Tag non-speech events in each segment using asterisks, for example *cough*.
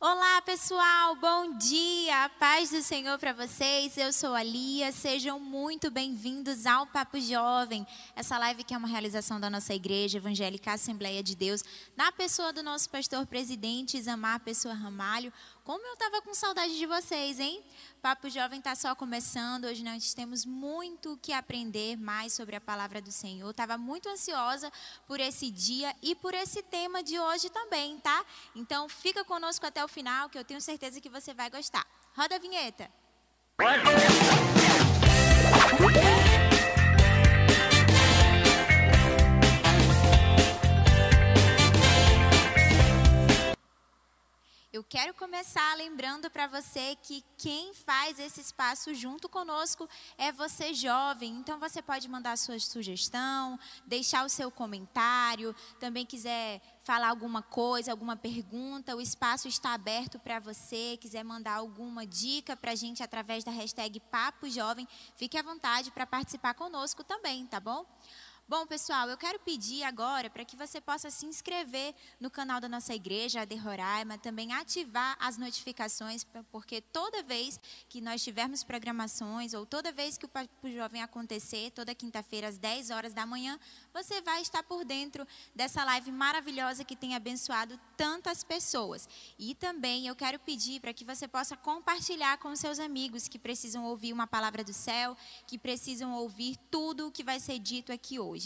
Olá, pessoal, bom dia, paz do Senhor para vocês. Eu sou a Lia, sejam muito bem-vindos ao Papo Jovem. Essa live que é uma realização da nossa igreja evangélica Assembleia de Deus, na pessoa do nosso pastor presidente Isamar Pessoa Ramalho. Como eu estava com saudade de vocês, hein? Papo Jovem está só começando. Hoje nós temos muito que aprender mais sobre a palavra do Senhor. Estava muito ansiosa por esse dia e por esse tema de hoje também, tá? Então fica conosco até o final, que eu tenho certeza que você vai gostar. Roda a vinheta. Eu quero começar lembrando para você que quem faz esse espaço junto conosco é você jovem. Então você pode mandar sua sugestão, deixar o seu comentário, também quiser falar alguma coisa, alguma pergunta, o espaço está aberto para você. Quiser mandar alguma dica para a gente através da hashtag Papo Jovem, fique à vontade para participar conosco também, tá bom? Bom, pessoal, eu quero pedir agora para que você possa se inscrever no canal da nossa igreja, a de Roraima, também ativar as notificações, porque toda vez que nós tivermos programações, ou toda vez que o Papo Jovem acontecer, toda quinta-feira às 10 horas da manhã, você vai estar por dentro dessa live maravilhosa que tem abençoado tantas pessoas. E também eu quero pedir para que você possa compartilhar com seus amigos que precisam ouvir uma palavra do céu, que precisam ouvir tudo o que vai ser dito aqui hoje.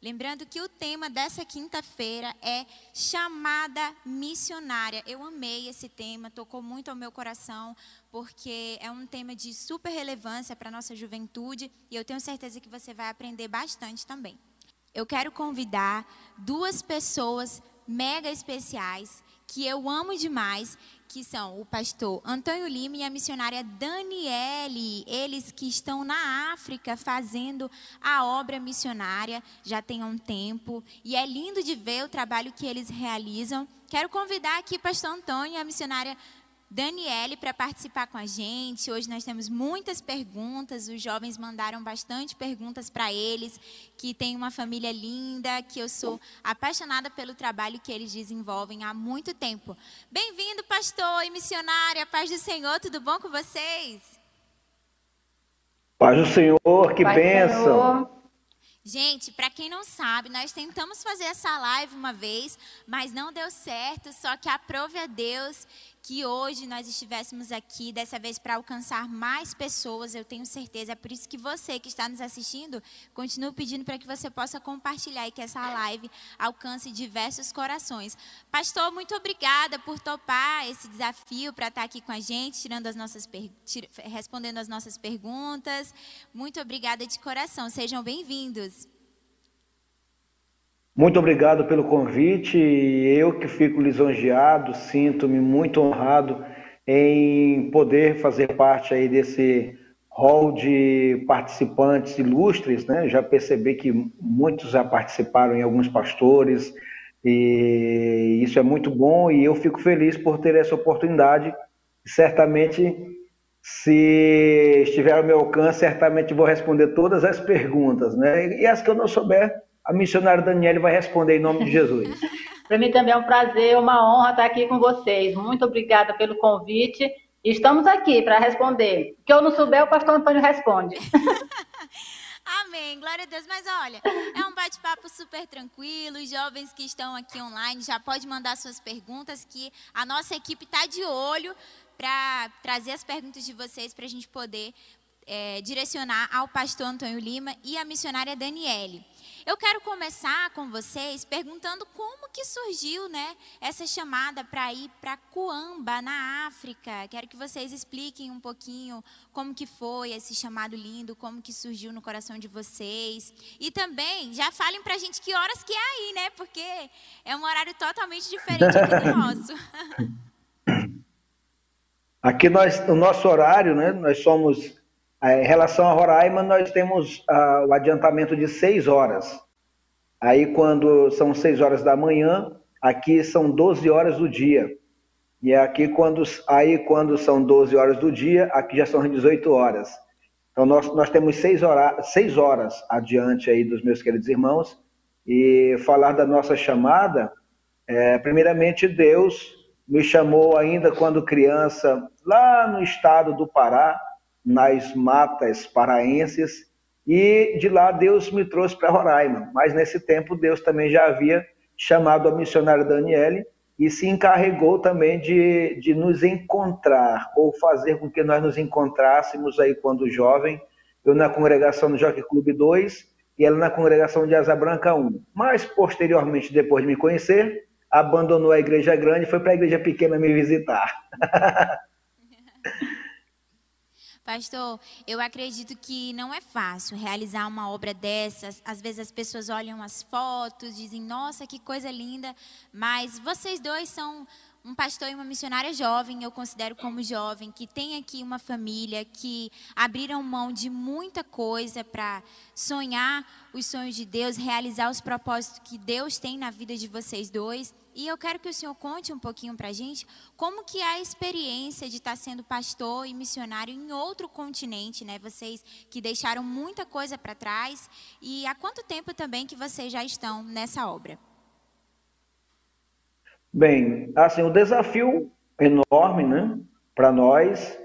Lembrando que o tema dessa quinta-feira é chamada missionária. Eu amei esse tema, tocou muito ao meu coração, porque é um tema de super relevância para a nossa juventude e eu tenho certeza que você vai aprender bastante também. Eu quero convidar duas pessoas mega especiais que eu amo demais que são o pastor Antônio Lima e a missionária Daniele, eles que estão na África fazendo a obra missionária já tem um tempo, e é lindo de ver o trabalho que eles realizam. Quero convidar aqui o pastor Antônio e a missionária Daniele para participar com a gente. Hoje nós temos muitas perguntas. Os jovens mandaram bastante perguntas para eles, que tem uma família linda, que eu sou apaixonada pelo trabalho que eles desenvolvem há muito tempo. Bem-vindo, pastor e missionária. Paz do Senhor, tudo bom com vocês? Paz do Senhor, que Paz bênção. Gente, para quem não sabe, nós tentamos fazer essa live uma vez, mas não deu certo, só que aprove a Deus que hoje nós estivéssemos aqui, dessa vez para alcançar mais pessoas, eu tenho certeza. É por isso que você que está nos assistindo, continuo pedindo para que você possa compartilhar e que essa live alcance diversos corações. Pastor, muito obrigada por topar esse desafio para estar aqui com a gente, tirando as nossas respondendo as nossas perguntas. Muito obrigada de coração. Sejam bem-vindos. Muito obrigado pelo convite. Eu que fico lisonjeado, sinto-me muito honrado em poder fazer parte aí desse hall de participantes ilustres, né? Já percebi que muitos já participaram em alguns pastores e isso é muito bom e eu fico feliz por ter essa oportunidade. Certamente, se estiver ao meu alcance, certamente vou responder todas as perguntas, né? E as que eu não souber, a missionária Daniele vai responder em nome de Jesus. *laughs* Para mim também é um prazer, uma honra estar aqui com vocês. Muito obrigada pelo convite. Estamos aqui para responder. O que eu não souber, o pastor Antônio responde. *laughs* Amém, glória a Deus. Mas olha, é um bate-papo super tranquilo. Os jovens que estão aqui online já podem mandar suas perguntas, que a nossa equipe está de olho para trazer as perguntas de vocês para a gente poder é, direcionar ao pastor Antônio Lima e à missionária Daniele. Eu quero começar com vocês perguntando como que surgiu, né, essa chamada para ir para Coamba, na África. Quero que vocês expliquem um pouquinho como que foi esse chamado lindo, como que surgiu no coração de vocês. E também já falem para a gente que horas que é aí, né? Porque é um horário totalmente diferente do nosso. *laughs* Aqui nós, o nosso horário, né? Nós somos em relação a Roraima, nós temos uh, o adiantamento de seis horas. Aí, quando são seis horas da manhã, aqui são 12 horas do dia. E aqui, quando, aí, quando são 12 horas do dia, aqui já são 18 horas. Então, nós, nós temos seis, hora, seis horas adiante aí dos meus queridos irmãos. E falar da nossa chamada, é, primeiramente, Deus me chamou ainda quando criança, lá no estado do Pará, nas matas paraenses, e de lá Deus me trouxe para Roraima. Mas nesse tempo Deus também já havia chamado a missionária Daniele e se encarregou também de, de nos encontrar, ou fazer com que nós nos encontrássemos aí quando jovem, eu na congregação do Jockey Clube 2 e ela na congregação de Asa Branca 1. Mas, posteriormente, depois de me conhecer, abandonou a igreja grande e foi para a igreja pequena me visitar. *laughs* Pastor, eu acredito que não é fácil realizar uma obra dessas. Às vezes as pessoas olham as fotos, dizem, nossa, que coisa linda. Mas vocês dois são um pastor e uma missionária jovem, eu considero como jovem, que tem aqui uma família, que abriram mão de muita coisa para sonhar os sonhos de Deus, realizar os propósitos que Deus tem na vida de vocês dois. E eu quero que o senhor conte um pouquinho para a gente como que é a experiência de estar tá sendo pastor e missionário em outro continente, né? Vocês que deixaram muita coisa para trás e há quanto tempo também que vocês já estão nessa obra? Bem, assim, o desafio enorme, né, para nós,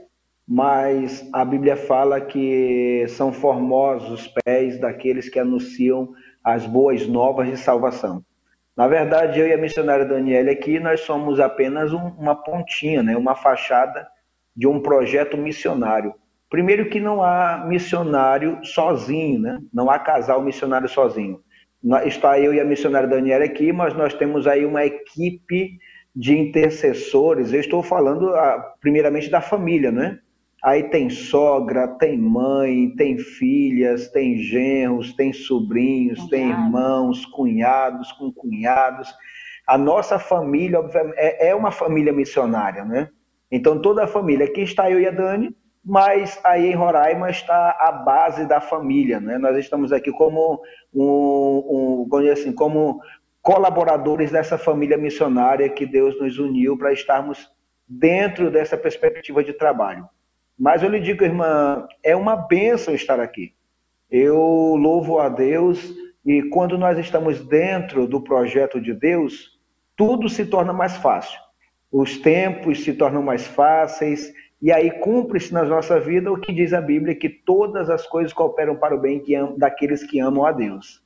mas a Bíblia fala que são formosos os pés daqueles que anunciam as boas novas de salvação. Na verdade, eu e a missionária Daniela aqui, nós somos apenas um, uma pontinha, né, uma fachada de um projeto missionário. Primeiro que não há missionário sozinho, né? não há casal missionário sozinho está eu e a missionária Daniela aqui, mas nós temos aí uma equipe de intercessores. Eu estou falando ah, primeiramente da família, né? Aí tem sogra, tem mãe, tem filhas, tem genros, tem sobrinhos, Cunhado. tem irmãos, cunhados, com cunhados. A nossa família, obviamente, é, é uma família missionária, né? Então toda a família, aqui está eu e a Dani, mas aí em Roraima está a base da família, né? Nós estamos aqui como um, um assim, como colaboradores dessa família missionária que Deus nos uniu para estarmos dentro dessa perspectiva de trabalho. Mas eu lhe digo, irmã, é uma bênção estar aqui. Eu louvo a Deus e quando nós estamos dentro do projeto de Deus, tudo se torna mais fácil. Os tempos se tornam mais fáceis, e aí cumpre-se na nossa vida o que diz a Bíblia, que todas as coisas cooperam para o bem daqueles que amam a Deus.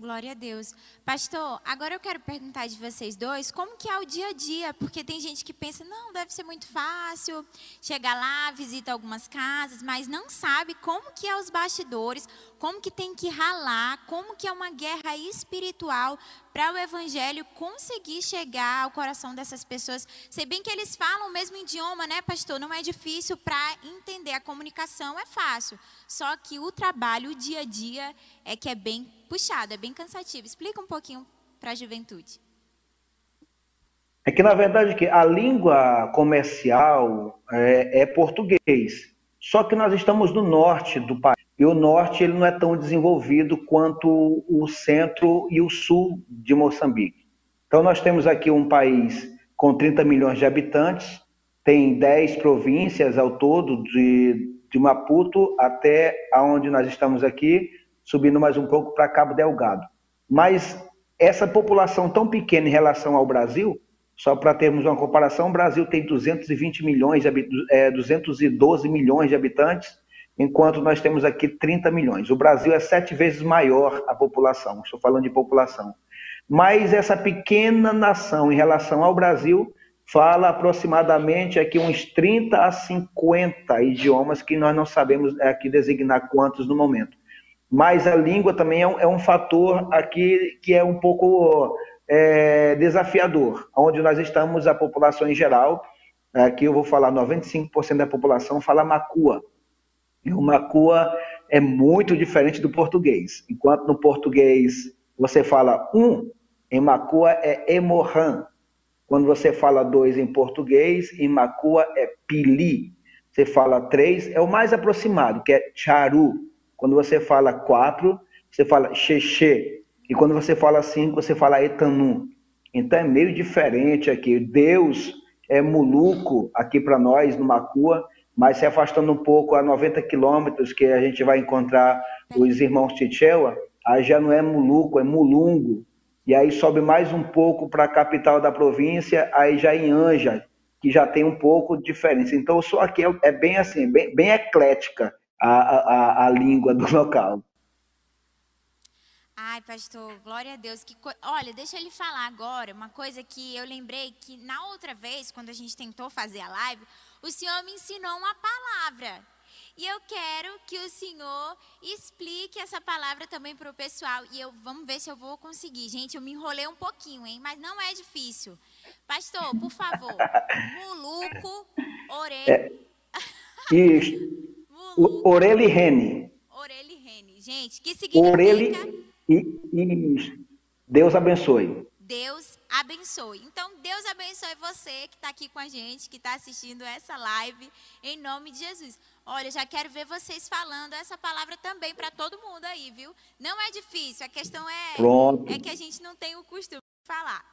Glória a Deus. Pastor, agora eu quero perguntar de vocês dois, como que é o dia a dia? Porque tem gente que pensa, não, deve ser muito fácil, chega lá, visita algumas casas, mas não sabe como que é os bastidores, como que tem que ralar, como que é uma guerra espiritual para o evangelho conseguir chegar ao coração dessas pessoas. Sei bem que eles falam o mesmo idioma, né, pastor? Não é difícil para entender, a comunicação é fácil. Só que o trabalho, o dia a dia é que é bem puxado, é bem cansativo. Explica um pouquinho para a juventude. É que, na verdade, a língua comercial é, é, português. Só que nós estamos no norte do país. E o norte ele não é tão desenvolvido quanto o centro e o sul de Moçambique. Então, nós temos aqui um país com 30 milhões de habitantes, tem 10 províncias ao todo, de, de Maputo até aonde nós estamos aqui, subindo mais um pouco para Cabo Delgado. Mas essa população tão pequena em relação ao Brasil, só para termos uma comparação, o Brasil tem 220 milhões, é, 212 milhões de habitantes, enquanto nós temos aqui 30 milhões. O Brasil é sete vezes maior a população, estou falando de população. Mas essa pequena nação em relação ao Brasil fala aproximadamente aqui uns 30 a 50 idiomas que nós não sabemos aqui designar quantos no momento mas a língua também é um, é um fator aqui que é um pouco é, desafiador. Onde nós estamos, a população em geral, aqui eu vou falar 95% da população fala macua. E o macua é muito diferente do português. Enquanto no português você fala um, em macua é emorran. Quando você fala dois em português, em macua é pili. Você fala três, é o mais aproximado, que é charu. Quando você fala quatro, você fala xexê. E quando você fala cinco, você fala etanu. Então é meio diferente aqui. Deus é muluco aqui para nós, no Macua, mas se afastando um pouco a 90 quilômetros que a gente vai encontrar os irmãos Tichewa, aí já não é muluco, é mulungo. e aí sobe mais um pouco para a capital da província, aí já em Anja, que já tem um pouco de diferença. Então, sou aqui é, é bem assim, bem, bem eclética a, a, a língua do *laughs* local. Ai, pastor, glória a Deus. Que co... Olha, deixa ele falar agora uma coisa que eu lembrei que na outra vez, quando a gente tentou fazer a live, o Senhor me ensinou uma palavra. E eu quero que o Senhor explique essa palavra também para o pessoal. E eu vamos ver se eu vou conseguir. Gente, eu me enrolei um pouquinho, hein? Mas não é difícil. Pastor, por favor. *laughs* Muluco, orelha. É, isso. Orelha e rene. Orelha e rene. Gente, que significa? Orelha e, e Deus abençoe. Deus abençoe. Então, Deus abençoe você que está aqui com a gente, que está assistindo essa live, em nome de Jesus. Olha, já quero ver vocês falando essa palavra também para todo mundo aí, viu? Não é difícil, a questão é, Pronto. é que a gente não tem o costume de falar.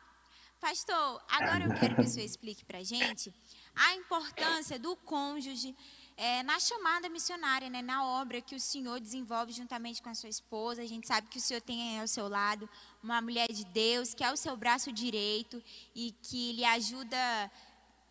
Pastor, agora eu quero que o senhor explique para a gente a importância do cônjuge é, na chamada missionária, né, na obra que o Senhor desenvolve juntamente com a sua esposa. A gente sabe que o Senhor tem ao seu lado uma mulher de Deus, que é o seu braço direito e que lhe ajuda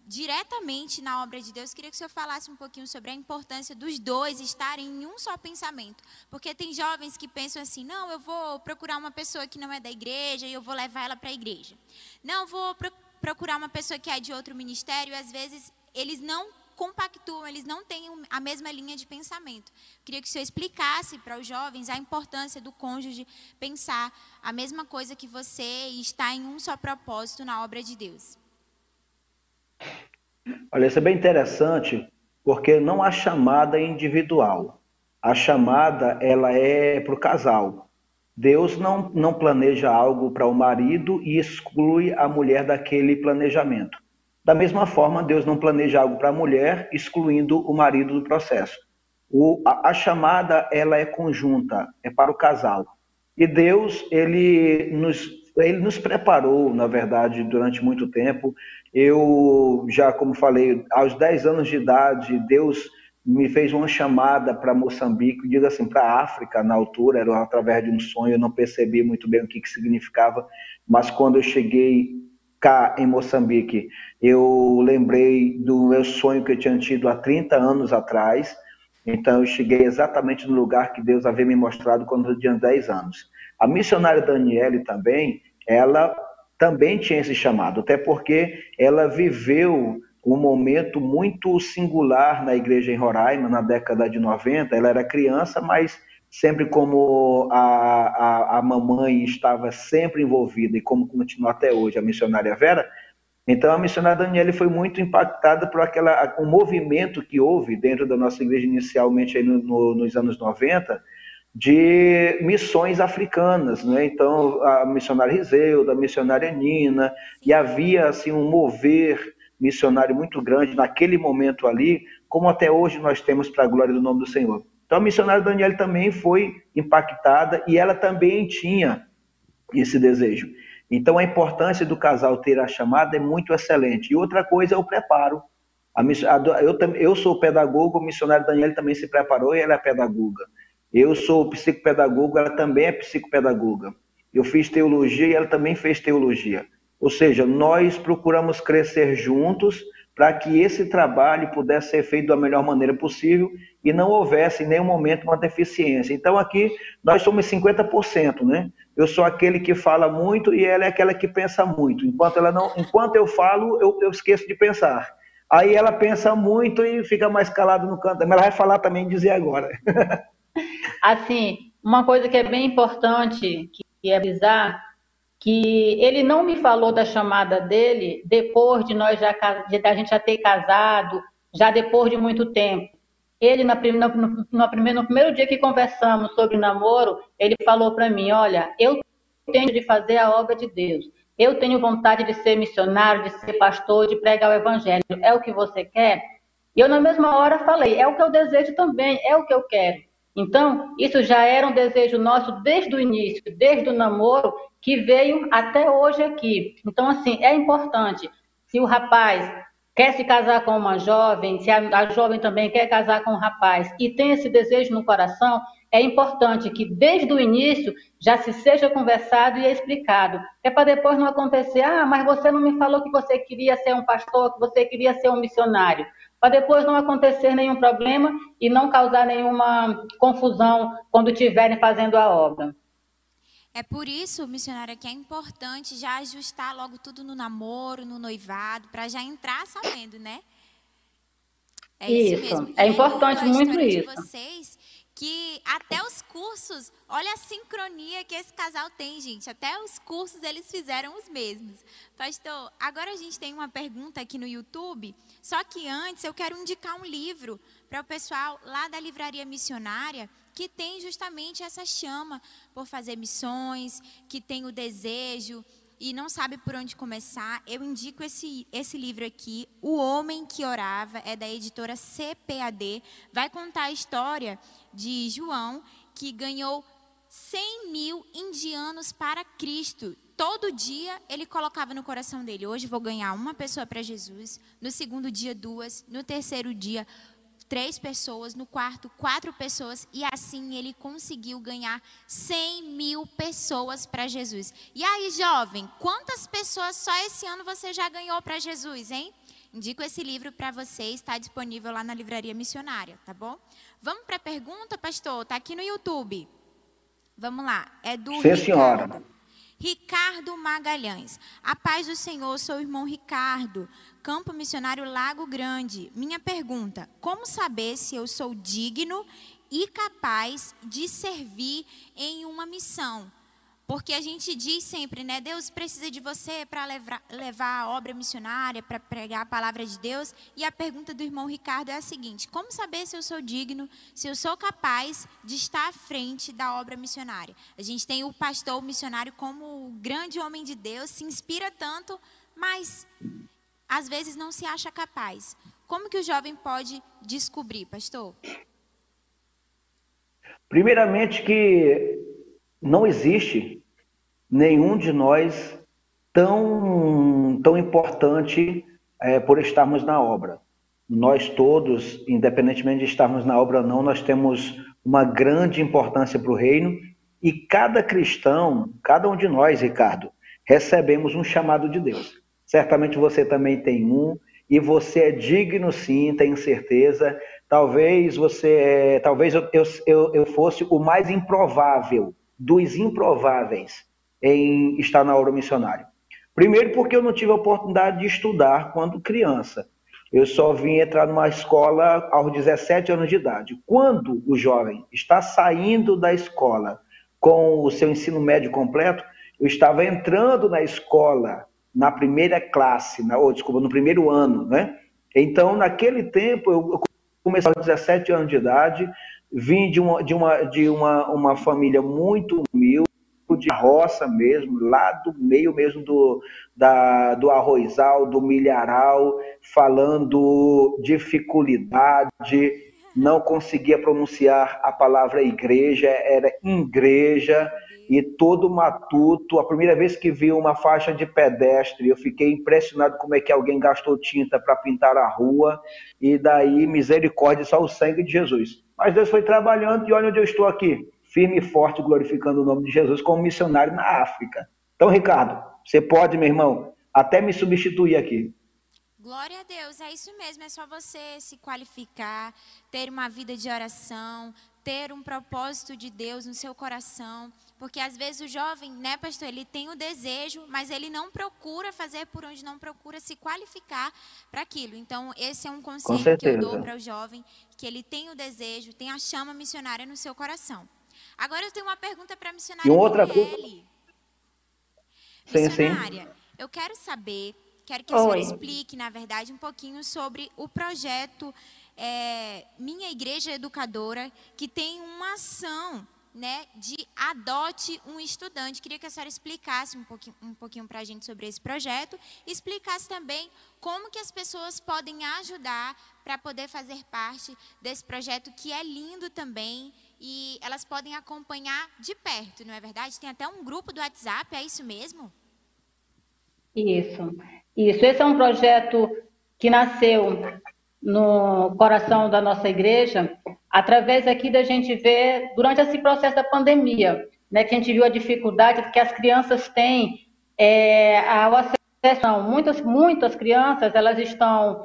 diretamente na obra de Deus. Queria que o senhor falasse um pouquinho sobre a importância dos dois estarem em um só pensamento. Porque tem jovens que pensam assim: não, eu vou procurar uma pessoa que não é da igreja e eu vou levar ela para a igreja. Não, vou procurar uma pessoa que é de outro ministério e às vezes eles não compactuam, eles não têm a mesma linha de pensamento. Queria que o senhor explicasse para os jovens a importância do cônjuge pensar a mesma coisa que você e estar em um só propósito na obra de Deus. Olha, isso é bem interessante, porque não há chamada individual. A chamada, ela é para o casal. Deus não, não planeja algo para o marido e exclui a mulher daquele planejamento. Da mesma forma, Deus não planeja algo para a mulher, excluindo o marido do processo. O, a, a, chamada ela é conjunta, é para o casal. E Deus ele nos, ele nos preparou, na verdade, durante muito tempo. Eu já, como falei, aos 10 anos de idade, Deus me fez uma chamada para Moçambique, diz assim, para a África, na altura, era através de um sonho, eu não percebi muito bem o que, que significava, mas quando eu cheguei cá em Moçambique, eu lembrei do meu sonho que eu tinha tido há 30 anos atrás. Então, eu cheguei exatamente no lugar que Deus havia me mostrado quando eu tinha 10 anos. A missionária Daniele também, ela também tinha esse chamado, até porque ela viveu um momento muito singular na igreja em Roraima, na década de 90. Ela era criança, mas sempre como a, a, a mamãe estava sempre envolvida e como continua até hoje a missionária Vera, então a missionária Daniela foi muito impactada por aquela, o movimento que houve dentro da nossa igreja inicialmente no, no, nos anos 90, de missões africanas, né? Então a missionária Riseu, da missionária Nina, e havia assim um mover missionário muito grande naquele momento ali, como até hoje nós temos para a glória do nome do Senhor. Então a missionária Daniela também foi impactada e ela também tinha esse desejo. Então a importância do casal ter a chamada é muito excelente. E outra coisa é o preparo. A, a, eu, eu sou pedagogo, o missionário Daniela também se preparou e ela é pedagoga. Eu sou psicopedagogo, ela também é psicopedagoga. Eu fiz teologia e ela também fez teologia. Ou seja, nós procuramos crescer juntos para que esse trabalho pudesse ser feito da melhor maneira possível e não houvesse em nenhum momento uma deficiência. Então aqui nós somos 50%, né? Eu sou aquele que fala muito e ela é aquela que pensa muito. Enquanto ela não, enquanto eu falo, eu, eu esqueço de pensar. Aí ela pensa muito e fica mais calada no canto. Mas ela vai falar também dizer agora. *laughs* assim, uma coisa que é bem importante que é avisar que ele não me falou da chamada dele depois de nós já de a gente já ter casado, já depois de muito tempo. Ele na, no, no, primeiro, no primeiro dia que conversamos sobre namoro, ele falou para mim, olha, eu tenho de fazer a obra de Deus. Eu tenho vontade de ser missionário, de ser pastor, de pregar o evangelho. É o que você quer? E eu na mesma hora falei, é o que eu desejo também, é o que eu quero. Então, isso já era um desejo nosso desde o início, desde o namoro, que veio até hoje aqui. Então, assim, é importante. Se o rapaz quer se casar com uma jovem, se a, a jovem também quer casar com um rapaz e tem esse desejo no coração, é importante que desde o início já se seja conversado e explicado. É para depois não acontecer, ah, mas você não me falou que você queria ser um pastor, que você queria ser um missionário. Para depois não acontecer nenhum problema e não causar nenhuma confusão quando estiverem fazendo a obra. É por isso, missionária, que é importante já ajustar logo tudo no namoro, no noivado, para já entrar sabendo, né? É isso, isso mesmo. É importante muito isso. De vocês que até os cursos, olha a sincronia que esse casal tem, gente. Até os cursos eles fizeram os mesmos. Pastor, agora a gente tem uma pergunta aqui no YouTube, só que antes eu quero indicar um livro para o pessoal lá da Livraria Missionária, que tem justamente essa chama por fazer missões, que tem o desejo e não sabe por onde começar, eu indico esse, esse livro aqui, O Homem que Orava, é da editora CPAD. Vai contar a história de João, que ganhou 100 mil indianos para Cristo. Todo dia ele colocava no coração dele: hoje vou ganhar uma pessoa para Jesus, no segundo dia, duas, no terceiro dia, três pessoas, no quarto, quatro pessoas, e assim ele conseguiu ganhar 100 mil pessoas para Jesus. E aí, jovem, quantas pessoas só esse ano você já ganhou para Jesus, hein? Indico esse livro para você, está disponível lá na Livraria Missionária, tá bom? Vamos para a pergunta, pastor? Está aqui no YouTube. Vamos lá, é do Sim, Ricardo. senhora. Ricardo Magalhães. A paz do Senhor, sou o irmão Ricardo. Campo Missionário Lago Grande. Minha pergunta: como saber se eu sou digno e capaz de servir em uma missão? Porque a gente diz sempre, né? Deus precisa de você para levar, a obra missionária, para pregar a palavra de Deus. E a pergunta do irmão Ricardo é a seguinte: como saber se eu sou digno, se eu sou capaz de estar à frente da obra missionária? A gente tem o pastor o missionário como o grande homem de Deus, se inspira tanto, mas às vezes não se acha capaz. Como que o jovem pode descobrir, pastor? Primeiramente que não existe nenhum de nós tão, tão importante é, por estarmos na obra. Nós todos, independentemente de estarmos na obra ou não, nós temos uma grande importância para o reino e cada cristão, cada um de nós, Ricardo, recebemos um chamado de Deus. Certamente você também tem um, e você é digno sim, tenho certeza. Talvez você, é, talvez eu, eu, eu fosse o mais improvável dos improváveis em estar na obra missionária. Primeiro, porque eu não tive a oportunidade de estudar quando criança. Eu só vim entrar numa escola aos 17 anos de idade. Quando o jovem está saindo da escola com o seu ensino médio completo, eu estava entrando na escola na primeira classe, na, ou, desculpa, no primeiro ano, né? Então, naquele tempo, eu comecei aos 17 anos de idade, vim de uma, de uma, de uma, uma família muito humilde, de roça mesmo, lá do meio mesmo do, da, do arrozal, do milharal, falando dificuldade, não conseguia pronunciar a palavra igreja, era igreja, e todo matuto. A primeira vez que vi uma faixa de pedestre, eu fiquei impressionado como é que alguém gastou tinta para pintar a rua, e daí misericórdia, só o sangue de Jesus. Mas Deus foi trabalhando e olha onde eu estou aqui, firme e forte, glorificando o nome de Jesus como missionário na África. Então, Ricardo, você pode, meu irmão, até me substituir aqui. Glória a Deus, é isso mesmo, é só você se qualificar, ter uma vida de oração, ter um propósito de Deus no seu coração, porque às vezes o jovem, né, pastor, ele tem o desejo, mas ele não procura fazer por onde não procura se qualificar para aquilo. Então, esse é um conselho que eu dou para o jovem, que ele tem o desejo, tem a chama missionária no seu coração. Agora eu tenho uma pergunta para a missionária e outra coisa... Missionária, sim, sim. eu quero saber, quero que a senhora explique, na verdade, um pouquinho sobre o projeto é, Minha Igreja Educadora, que tem uma ação né, de adote um estudante. Queria que a senhora explicasse um pouquinho, um pouquinho para a gente sobre esse projeto explicasse também como que as pessoas podem ajudar para poder fazer parte desse projeto que é lindo também e elas podem acompanhar de perto, não é verdade? Tem até um grupo do WhatsApp, é isso mesmo? Isso, isso. Esse é um projeto que nasceu no coração da nossa igreja, através aqui da gente ver, durante esse processo da pandemia, né, que a gente viu a dificuldade que as crianças têm é, ao acesso. Muitas, muitas crianças, elas estão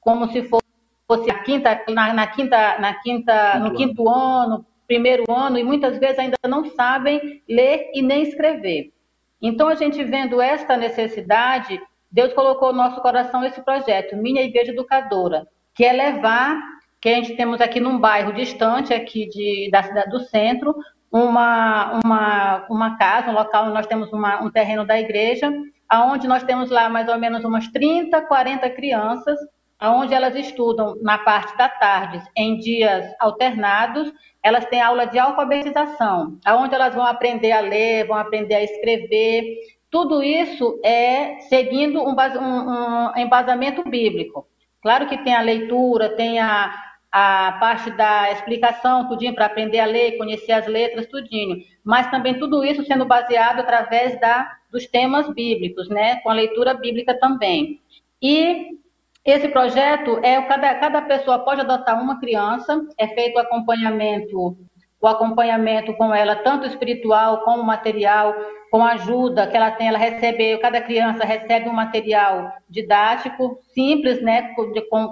como se fosse a quinta, na, na quinta, na quinta, no quinto ano, primeiro ano, e muitas vezes ainda não sabem ler e nem escrever. Então, a gente vendo esta necessidade, Deus colocou no nosso coração esse projeto, Minha Igreja Educadora, que é levar, que a gente temos aqui num bairro distante aqui de, da cidade do centro, uma, uma, uma casa, um local onde nós temos uma, um terreno da igreja, aonde nós temos lá mais ou menos umas 30, 40 crianças, onde elas estudam na parte da tarde, em dias alternados, elas têm aula de alfabetização, aonde elas vão aprender a ler, vão aprender a escrever, tudo isso é seguindo um, um, um embasamento bíblico. Claro que tem a leitura, tem a, a parte da explicação, tudinho, para aprender a ler, conhecer as letras, tudinho. Mas também tudo isso sendo baseado através da, dos temas bíblicos, né? Com a leitura bíblica também. E esse projeto é cada, cada pessoa pode adotar uma criança, é feito acompanhamento, o acompanhamento com ela, tanto espiritual como material, com ajuda que ela tem, ela recebe, cada criança recebe um material didático simples, né,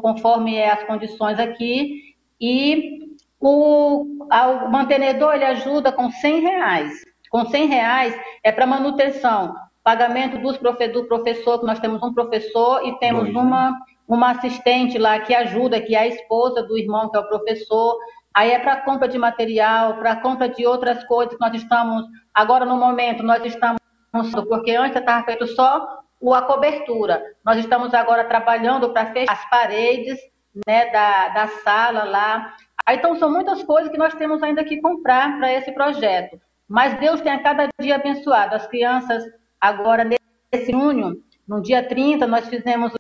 conforme é as condições aqui, e o, o mantenedor ele ajuda com 100 reais. Com 100 reais é para manutenção, pagamento dos profe, do professor, que nós temos um professor e temos uma, uma assistente lá que ajuda, que é a esposa do irmão, que é o professor, Aí é para compra de material, para compra de outras coisas nós estamos, agora no momento, nós estamos, porque antes estava feito só a cobertura. Nós estamos agora trabalhando para fechar as paredes né, da, da sala lá. Então, são muitas coisas que nós temos ainda que comprar para esse projeto. Mas Deus tem a cada dia abençoado. As crianças, agora, nesse junho, no dia 30, nós fizemos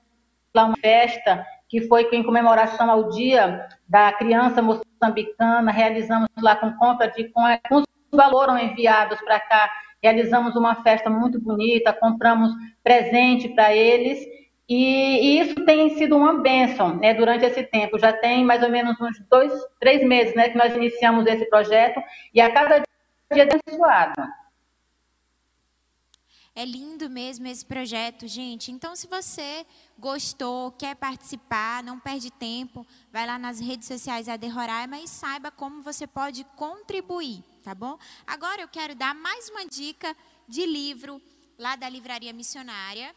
lá uma festa que foi em comemoração ao Dia da Criança Moçambicana, realizamos lá com conta de com, com os valores enviados para cá, realizamos uma festa muito bonita, compramos presente para eles, e, e, isso tem sido uma bênção né, durante esse tempo. Já tem mais ou menos uns dois, três meses né, que nós iniciamos esse projeto, e a cada dia é abençoado. É lindo mesmo esse projeto, gente. Então, se você gostou, quer participar, não perde tempo, vai lá nas redes sociais da Roraima e saiba como você pode contribuir, tá bom? Agora eu quero dar mais uma dica de livro lá da Livraria Missionária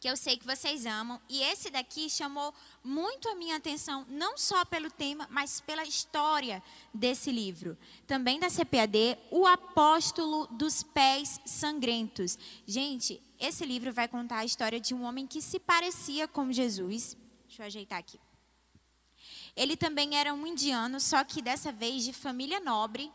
que eu sei que vocês amam. E esse daqui chamou muito a minha atenção, não só pelo tema, mas pela história desse livro. Também da CPAD, O Apóstolo dos Pés Sangrentos. Gente, esse livro vai contar a história de um homem que se parecia com Jesus. Deixa eu ajeitar aqui. Ele também era um indiano, só que dessa vez de família nobre.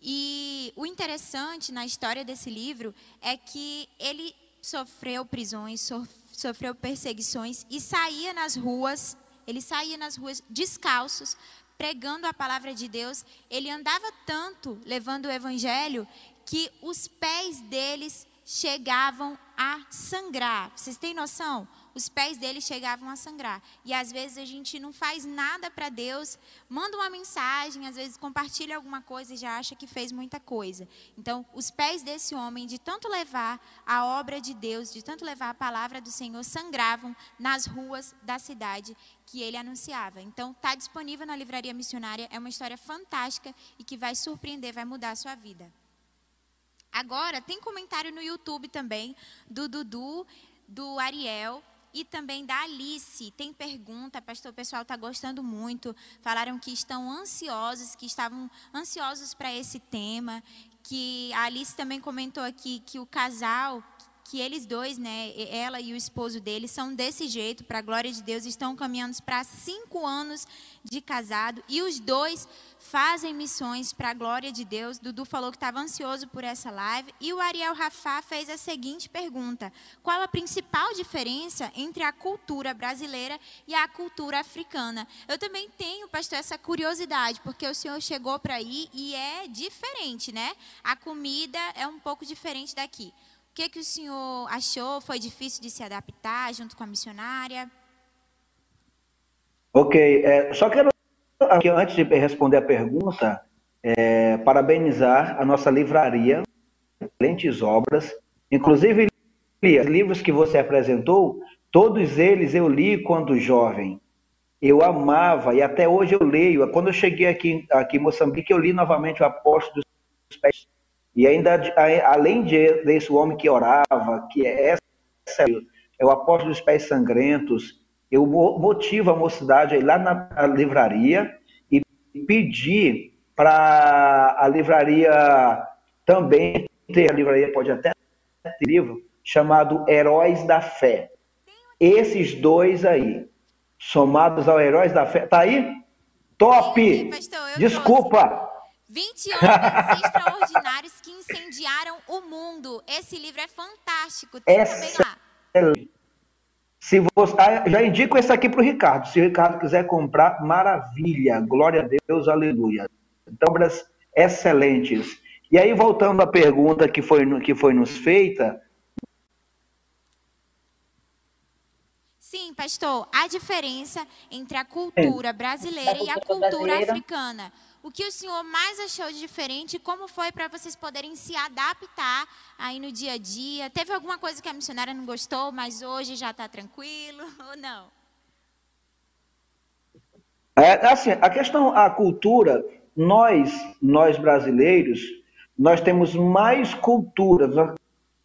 E o interessante na história desse livro é que ele sofreu prisões, sofreu perseguições e saía nas ruas, ele saía nas ruas descalços, pregando a palavra de Deus. Ele andava tanto levando o evangelho que os pés deles chegavam a sangrar. Vocês têm noção? Os pés dele chegavam a sangrar. E às vezes a gente não faz nada para Deus, manda uma mensagem, às vezes compartilha alguma coisa e já acha que fez muita coisa. Então, os pés desse homem, de tanto levar a obra de Deus, de tanto levar a palavra do Senhor, sangravam nas ruas da cidade que ele anunciava. Então, está disponível na livraria missionária. É uma história fantástica e que vai surpreender, vai mudar a sua vida. Agora, tem comentário no YouTube também do Dudu, do Ariel e também da Alice. Tem pergunta, pastor, o pessoal está gostando muito. Falaram que estão ansiosos, que estavam ansiosos para esse tema. Que a Alice também comentou aqui que o casal que eles dois, né, ela e o esposo dele, são desse jeito, para a glória de Deus, estão caminhando para cinco anos de casado e os dois fazem missões para a glória de Deus. Dudu falou que estava ansioso por essa live e o Ariel Rafá fez a seguinte pergunta: qual a principal diferença entre a cultura brasileira e a cultura africana? Eu também tenho, pastor, essa curiosidade, porque o senhor chegou para aí e é diferente, né? A comida é um pouco diferente daqui que, que o senhor achou? Foi difícil de se adaptar junto com a missionária? Ok, é, só quero, antes de responder a pergunta, é, parabenizar a nossa livraria, excelentes obras, inclusive os livros que você apresentou, todos eles eu li quando jovem. Eu amava e até hoje eu leio. Quando eu cheguei aqui, aqui em Moçambique, eu li novamente o Apóstolo dos Pés. E ainda, além de, desse homem que orava, que é, é o Apóstolo dos Pés Sangrentos, eu motivo a mocidade a ir lá na livraria e pedir para a livraria também ter, a livraria pode até ter livro, chamado Heróis da Fé. Esses dois aí, somados ao Heróis da Fé, tá aí? Top! Desculpa! Trouxe. 20 homens extraordinários que incendiaram o mundo. Esse livro é fantástico. Tem também lá. Se você, já indico esse aqui para o Ricardo. Se o Ricardo quiser comprar, maravilha. Glória a Deus, aleluia. Então, obras excelentes. E aí, voltando à pergunta que foi, que foi nos feita. Sim, pastor, a diferença entre a cultura brasileira e a cultura africana. O que o senhor mais achou de diferente como foi para vocês poderem se adaptar aí no dia a dia? Teve alguma coisa que a missionária não gostou, mas hoje já está tranquilo *laughs* ou não? É, assim, a questão, a cultura, nós, nós brasileiros, nós temos mais culturas,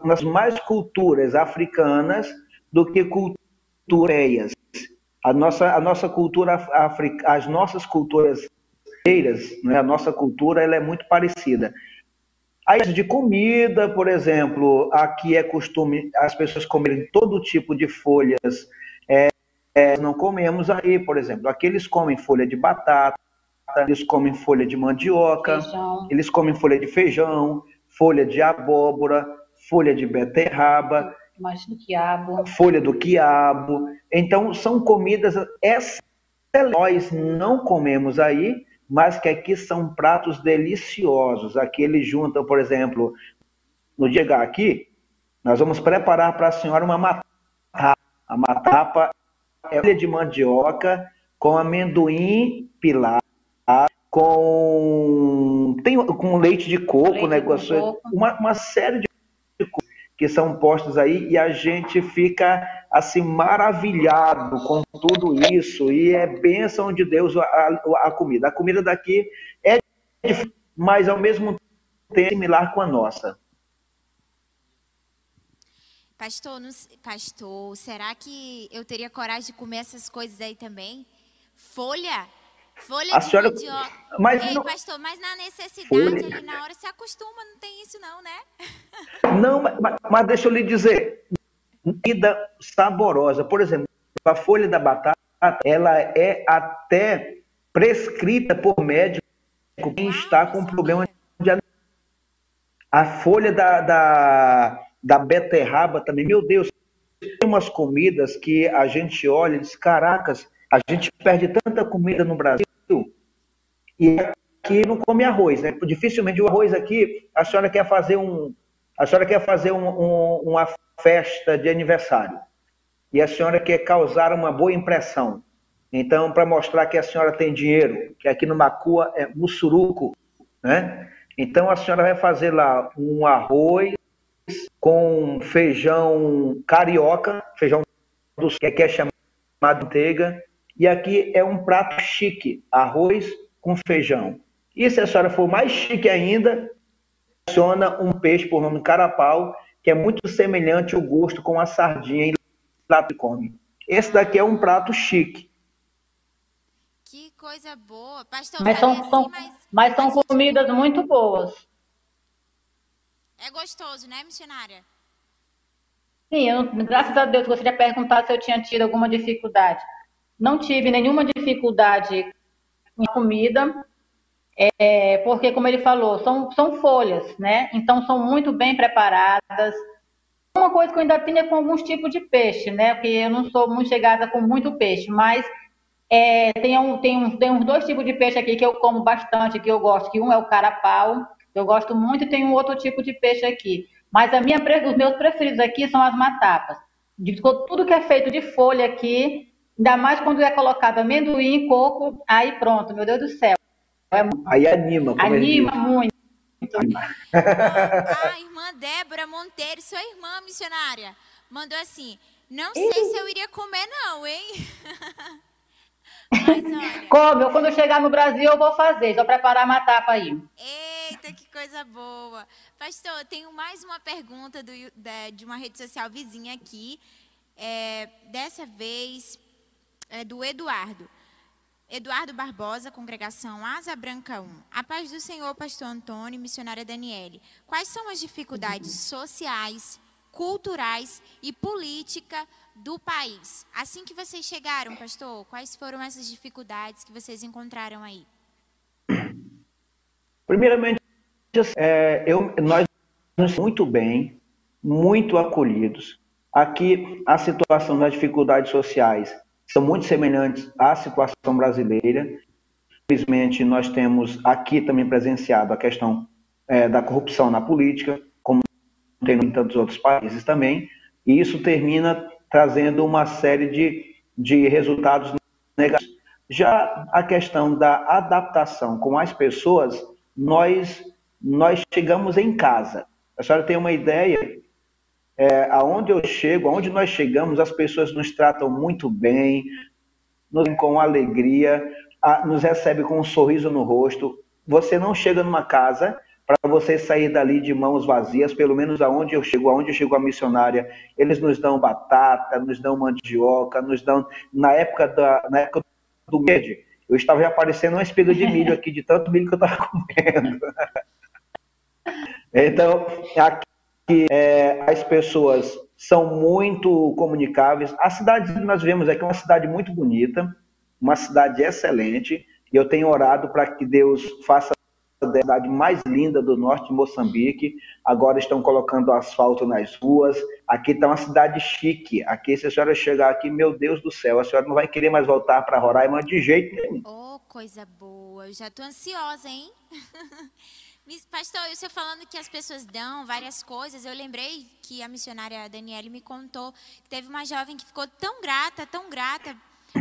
nós mais culturas africanas do que culturas a nossa, a nossa cultura africana, as nossas culturas né, a nossa cultura ela é muito parecida. Aí de comida, por exemplo, aqui é costume as pessoas comerem todo tipo de folhas. É, é, não comemos aí, por exemplo, aqui eles comem folha de batata, eles comem folha de mandioca, feijão. eles comem folha de feijão, folha de abóbora, folha de beterraba, folha do quiabo. Então, são comidas excelentes. Nós não comemos aí, mas que aqui são pratos deliciosos. Aqui eles juntam, por exemplo, no dia aqui, nós vamos preparar para a senhora uma matapa. A matapa é folha de mandioca com amendoim pilado, com, tem, com leite de coco, leite negócio, de coco. Uma, uma série de coisas que são postos aí e a gente fica assim maravilhado com tudo isso e é bênção de Deus a, a, a comida. A comida daqui é difícil, mas ao mesmo tempo similar com a nossa. Pastor, pastor, será que eu teria coragem de comer essas coisas aí também? Folha? Folha a de senhora... mandioca. Mas Ei, não... pastor, mas na necessidade Folha... ali na hora se acostuma, não tem isso não, né? Não, mas, mas deixa eu lhe dizer, comida saborosa. Por exemplo, a folha da batata, ela é até prescrita por médico quem está com problema de a folha da, da, da beterraba também, meu Deus, tem umas comidas que a gente olha e diz, caracas, a gente perde tanta comida no Brasil e aqui não come arroz, né? Dificilmente o arroz aqui, a senhora quer fazer um, a senhora quer fazer um, um, uma festa de aniversário e a senhora quer causar uma boa impressão. Então, para mostrar que a senhora tem dinheiro, que aqui no Macua é mussuruco, né? Então, a senhora vai fazer lá um arroz com feijão carioca, feijão dos que é chamado manteiga, e aqui é um prato chique, arroz com feijão. E se a senhora for mais chique ainda, adiciona um peixe por nome carapau, que é muito semelhante o gosto com a sardinha e lá come. Esse daqui é um prato chique. Que coisa boa. Pastor, mas são, assim, são, mas, mas são comidas muito boas. É gostoso, né, missionária? Sim, eu, graças a Deus, gostaria de perguntar se eu tinha tido alguma dificuldade. Não tive nenhuma dificuldade em comida, é, porque, como ele falou, são, são folhas, né? Então, são muito bem preparadas. Uma coisa que eu ainda tenho é com alguns tipos de peixe, né? Porque eu não sou muito chegada com muito peixe, mas é, tem, um, tem, um, tem uns dois tipos de peixe aqui que eu como bastante, que eu gosto, que um é o carapau, eu gosto muito, e tem um outro tipo de peixe aqui. Mas a minha, os meus preferidos aqui são as matapas. Tudo que é feito de folha aqui, Ainda mais quando é colocado amendoim, coco, aí pronto, meu Deus do céu. É... Aí anima. Anima muito. *laughs* a irmã Débora Monteiro, sua irmã missionária, mandou assim: Não sei se eu iria comer, não, hein? *laughs* Mas. *laughs* Come, quando eu chegar no Brasil eu vou fazer, só preparar uma tapa aí. Eita, que coisa boa. Pastor, tenho mais uma pergunta do, de uma rede social vizinha aqui. É, dessa vez é do Eduardo. Eduardo Barbosa, congregação Asa Branca 1. A paz do Senhor, pastor Antônio, missionária Daniele. Quais são as dificuldades sociais, culturais e política do país? Assim que vocês chegaram, pastor, quais foram essas dificuldades que vocês encontraram aí? *clears throat* Primeiramente, é, eu, nós nos muito bem, muito acolhidos. Aqui, a situação das dificuldades sociais são muito semelhantes à situação brasileira. Infelizmente, nós temos aqui também presenciado a questão é, da corrupção na política, como tem em tantos outros países também, e isso termina trazendo uma série de, de resultados negativos. Já a questão da adaptação com as pessoas, nós, nós chegamos em casa. A senhora tem uma ideia é, aonde eu chego, aonde nós chegamos, as pessoas nos tratam muito bem, nos com alegria, a, nos recebem com um sorriso no rosto. Você não chega numa casa para você sair dali de mãos vazias, pelo menos aonde eu chego, aonde eu chego a missionária, eles nos dão batata, nos dão mandioca, nos dão na época da na época do verde, eu estava já aparecendo uma espiga de milho *laughs* aqui de tanto milho que eu estava comendo. *laughs* Então, aqui que é, as pessoas são muito comunicáveis. A cidade que nós vemos aqui é uma cidade muito bonita, uma cidade excelente, e eu tenho orado para que Deus faça a cidade mais linda do norte de Moçambique. Agora estão colocando asfalto nas ruas. Aqui está uma cidade chique. Aqui, se a senhora chegar aqui, meu Deus do céu, a senhora não vai querer mais voltar para Roraima de jeito nenhum. Oh, coisa boa. Eu já estou ansiosa, hein? *laughs* Pastor, o senhor falando que as pessoas dão várias coisas, eu lembrei que a missionária Daniele me contou que teve uma jovem que ficou tão grata, tão grata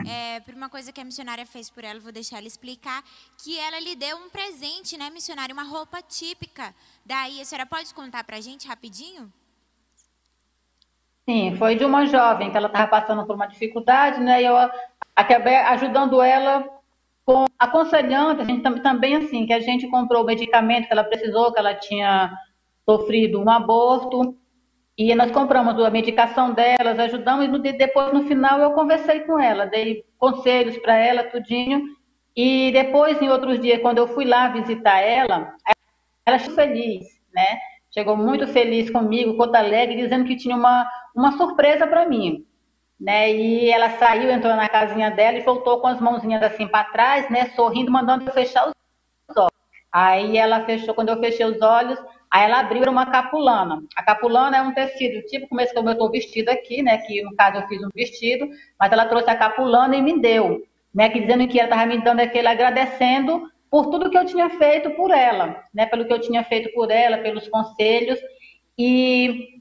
é, por uma coisa que a missionária fez por ela, vou deixar ela explicar, que ela lhe deu um presente, né, missionária, uma roupa típica. Daí, a senhora pode contar para a gente rapidinho? Sim, foi de uma jovem que ela estava passando por uma dificuldade, né, e eu acabei ajudando ela com aconselhando, a gente também assim, que a gente comprou o medicamento que ela precisou, que ela tinha sofrido um aborto, e nós compramos a medicação delas, ajudamos, e depois no final eu conversei com ela, dei conselhos para ela, tudinho, e depois, em outros dias, quando eu fui lá visitar ela, ela ficou feliz, né? Chegou muito feliz comigo, Porto Alegre, dizendo que tinha uma, uma surpresa para mim né? E ela saiu, entrou na casinha dela e voltou com as mãozinhas assim para trás, né? Sorrindo, mandando eu fechar os olhos. Aí ela fechou, quando eu fechei os olhos, aí ela abriu uma capulana. A capulana é um tecido, tipo como esse que eu estou vestido aqui, né? Que no caso eu fiz um vestido, mas ela trouxe a capulana e me deu, né? Que dizendo que ela estava me dando aquele agradecendo por tudo que eu tinha feito por ela, né? Pelo que eu tinha feito por ela, pelos conselhos. E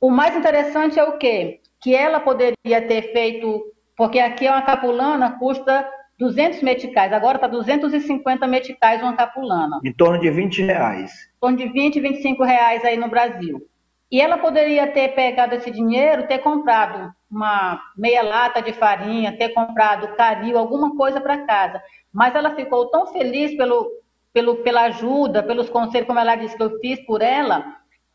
o mais interessante é o quê? Que ela poderia ter feito, porque aqui é uma capulana, custa 200 meticais, agora está 250 meticais uma capulana. Em torno de 20 reais. Em torno de 20, 25 reais aí no Brasil. E ela poderia ter pegado esse dinheiro, ter comprado uma meia lata de farinha, ter comprado caril, alguma coisa para casa. Mas ela ficou tão feliz pelo, pelo, pela ajuda, pelos conselhos, como ela disse que eu fiz por ela,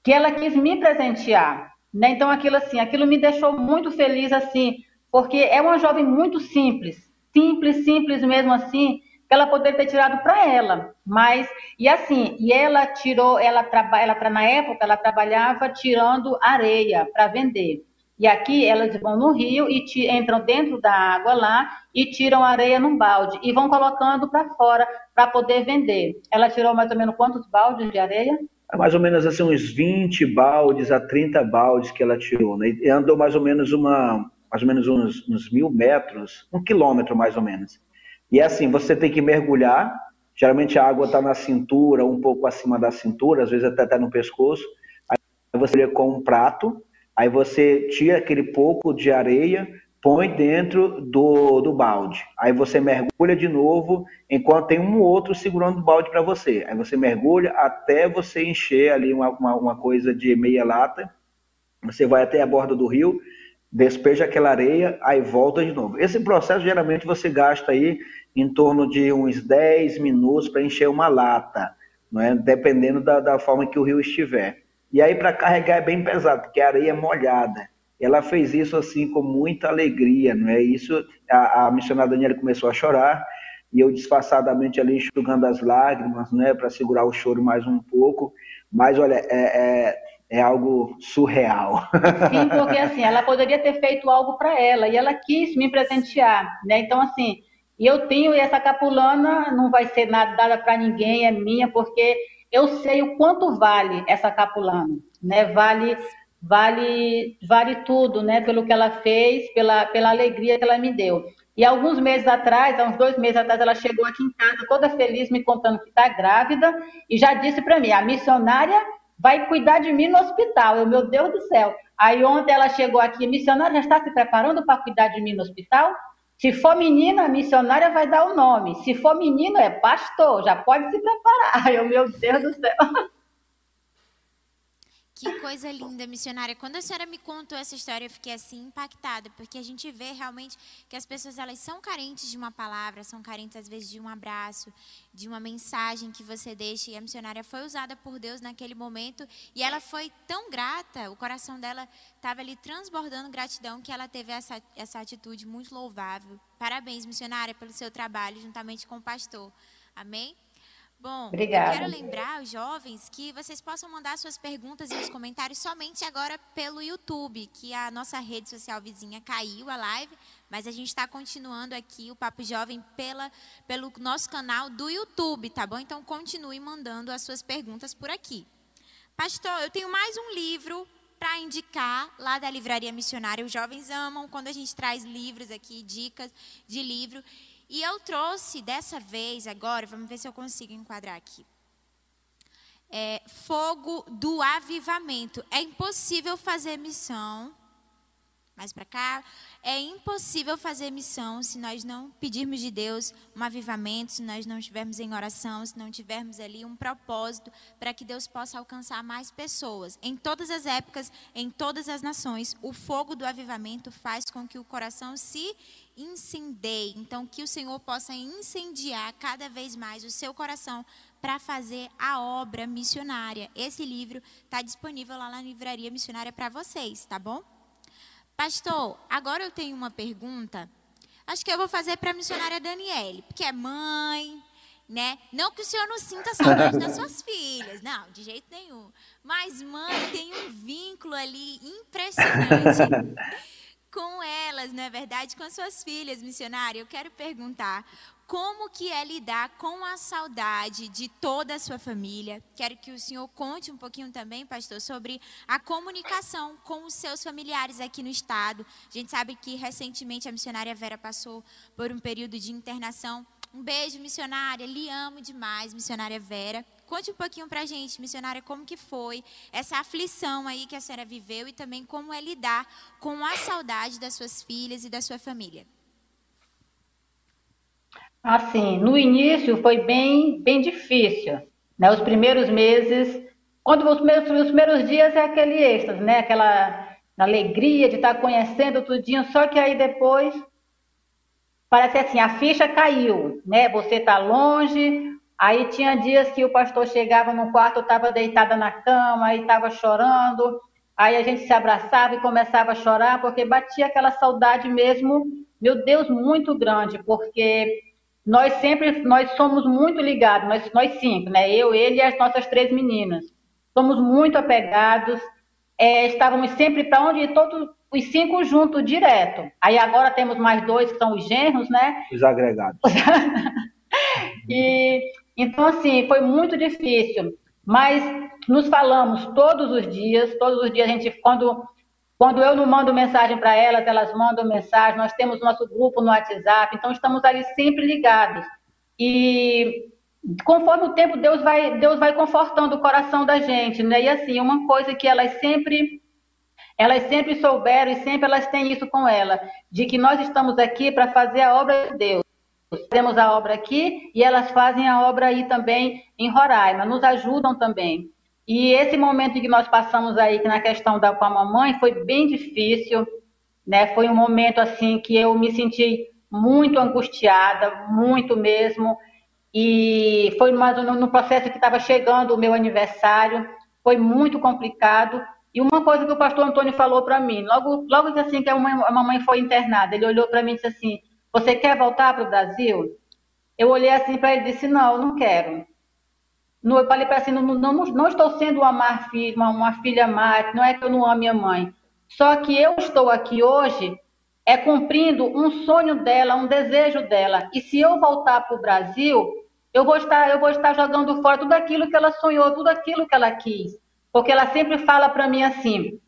que ela quis me presentear. Né? Então, aquilo assim, aquilo me deixou muito feliz, assim, porque é uma jovem muito simples, simples, simples mesmo assim, que ela poderia ter tirado para ela, mas, e assim, e ela tirou, ela, traba, ela na época, ela trabalhava tirando areia para vender. E aqui elas vão no rio e te, entram dentro da água lá e tiram areia num balde e vão colocando para fora para poder vender. Ela tirou mais ou menos quantos baldes de areia? Mais ou menos assim uns 20 baldes a 30 baldes que ela tirou, né? E andou mais ou menos uma, mais ou menos uns, uns mil metros, um quilômetro mais ou menos. E é assim, você tem que mergulhar, geralmente a água está na cintura, um pouco acima da cintura, às vezes até está no pescoço, aí você com um prato, aí você tira aquele pouco de areia, põe dentro do, do balde. Aí você mergulha de novo, enquanto tem um outro segurando o balde para você. Aí você mergulha até você encher ali uma, uma, uma, coisa de meia lata. Você vai até a borda do rio, despeja aquela areia, aí volta de novo. Esse processo geralmente você gasta aí em torno de uns 10 minutos para encher uma lata, não é? dependendo da, da forma que o rio estiver. E aí para carregar é bem pesado, porque a areia é molhada. Ela fez isso assim com muita alegria, não é? Isso a, a missionária Daniela começou a chorar e eu disfarçadamente ali enxugando as lágrimas, né, para segurar o choro mais um pouco. Mas olha, é, é, é algo surreal. *laughs* Sim, porque assim, ela poderia ter feito algo para ela e ela quis me presentear, né? Então assim, eu tenho essa capulana, não vai ser nada dada para ninguém, é minha, porque eu sei o quanto vale essa capulana, né? Vale vale vale tudo, né? Pelo que ela fez, pela, pela alegria que ela me deu. E alguns meses atrás, há uns dois meses atrás, ela chegou aqui em casa toda feliz, me contando que está grávida e já disse para mim: a missionária vai cuidar de mim no hospital. Eu, meu Deus do céu. Aí ontem ela chegou aqui, missionária já está se preparando para cuidar de mim no hospital? Se for menina, a missionária vai dar o nome. Se for menino, é pastor, já pode se preparar. *laughs* Eu, meu Deus do céu. Que coisa linda, missionária. Quando a senhora me contou essa história, eu fiquei assim impactada, porque a gente vê realmente que as pessoas elas são carentes de uma palavra, são carentes às vezes de um abraço, de uma mensagem que você deixa. E a missionária foi usada por Deus naquele momento e ela foi tão grata, o coração dela estava ali transbordando gratidão que ela teve essa, essa atitude muito louvável. Parabéns, missionária, pelo seu trabalho juntamente com o pastor. Amém? Bom, Obrigada. eu quero lembrar os jovens que vocês possam mandar suas perguntas e os comentários somente agora pelo YouTube, que a nossa rede social vizinha caiu a live, mas a gente está continuando aqui o Papo Jovem pela, pelo nosso canal do YouTube, tá bom? Então continue mandando as suas perguntas por aqui. Pastor, eu tenho mais um livro para indicar lá da Livraria Missionária. Os jovens amam quando a gente traz livros aqui, dicas de livro. E eu trouxe dessa vez, agora, vamos ver se eu consigo enquadrar aqui. É, fogo do avivamento. É impossível fazer missão mais para cá. É impossível fazer missão se nós não pedirmos de Deus um avivamento, se nós não estivermos em oração, se não tivermos ali um propósito para que Deus possa alcançar mais pessoas. Em todas as épocas, em todas as nações, o fogo do avivamento faz com que o coração se incendeie. Então, que o Senhor possa incendiar cada vez mais o seu coração para fazer a obra missionária. Esse livro está disponível lá na livraria missionária para vocês, tá bom? Pastor, agora eu tenho uma pergunta. Acho que eu vou fazer para a missionária Daniele, porque é mãe, né? Não que o senhor não sinta saudade das suas filhas, não, de jeito nenhum. Mas mãe tem um vínculo ali impressionante *laughs* com elas, não é verdade? Com as suas filhas, missionária. Eu quero perguntar como que é lidar com a saudade de toda a sua família. Quero que o senhor conte um pouquinho também, pastor, sobre a comunicação com os seus familiares aqui no estado. A gente sabe que recentemente a missionária Vera passou por um período de internação. Um beijo, missionária. Lhe amo demais, missionária Vera. Conte um pouquinho para a gente, missionária, como que foi essa aflição aí que a senhora viveu e também como é lidar com a saudade das suas filhas e da sua família. Assim, no início foi bem, bem difícil, né? Os primeiros meses, quando os primeiros, os primeiros dias é aquele êxtase, né? Aquela alegria de estar conhecendo tudinho, só que aí depois parece assim, a ficha caiu, né? Você está longe, aí tinha dias que o pastor chegava no quarto, eu estava deitada na cama, aí estava chorando, aí a gente se abraçava e começava a chorar, porque batia aquela saudade mesmo, meu Deus, muito grande, porque nós sempre, nós somos muito ligados, nós, nós cinco, né? Eu, ele e as nossas três meninas. Somos muito apegados, é, estávamos sempre para onde todos os cinco juntos, direto. Aí agora temos mais dois que são os genros, né? Os agregados. *laughs* e, então, assim, foi muito difícil. Mas nos falamos todos os dias, todos os dias a gente, quando quando eu não mando mensagem para elas, elas mandam mensagem. Nós temos nosso grupo no WhatsApp, então estamos ali sempre ligados. E conforme o tempo, Deus vai, Deus vai confortando o coração da gente, né? E assim, uma coisa que elas sempre Elas sempre souberam e sempre elas têm isso com ela, de que nós estamos aqui para fazer a obra de Deus. Temos a obra aqui e elas fazem a obra aí também em Roraima, nos ajudam também. E esse momento que nós passamos aí na questão da com a mamãe foi bem difícil, né? Foi um momento assim que eu me senti muito angustiada, muito mesmo. E foi mais no processo que estava chegando o meu aniversário, foi muito complicado. E uma coisa que o pastor Antônio falou para mim, logo, logo assim que a mamãe foi internada, ele olhou para mim e disse assim: Você quer voltar para o Brasil? Eu olhei assim para ele e disse: Não, não quero. Eu falei para assim: não, não, não, estou sendo uma, filha, uma, uma filha má, não é que eu não amo minha mãe. Só que eu estou aqui hoje é cumprindo um sonho dela, um desejo dela. E se eu voltar para o Brasil, eu vou estar, eu vou estar jogando fora tudo aquilo que ela sonhou, tudo aquilo que ela quis. Porque ela sempre fala para mim assim: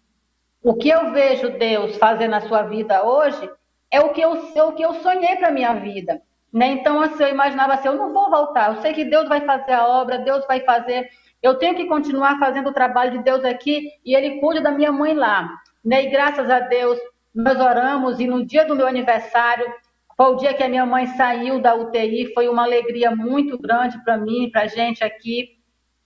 o que eu vejo Deus fazer na sua vida hoje é o que eu, é o que eu sonhei para minha vida. Né? Então, assim, eu imaginava assim: eu não vou voltar, eu sei que Deus vai fazer a obra, Deus vai fazer. Eu tenho que continuar fazendo o trabalho de Deus aqui e Ele cuida da minha mãe lá. Né? E graças a Deus, nós oramos e no dia do meu aniversário, foi o dia que a minha mãe saiu da UTI, foi uma alegria muito grande para mim, para a gente aqui.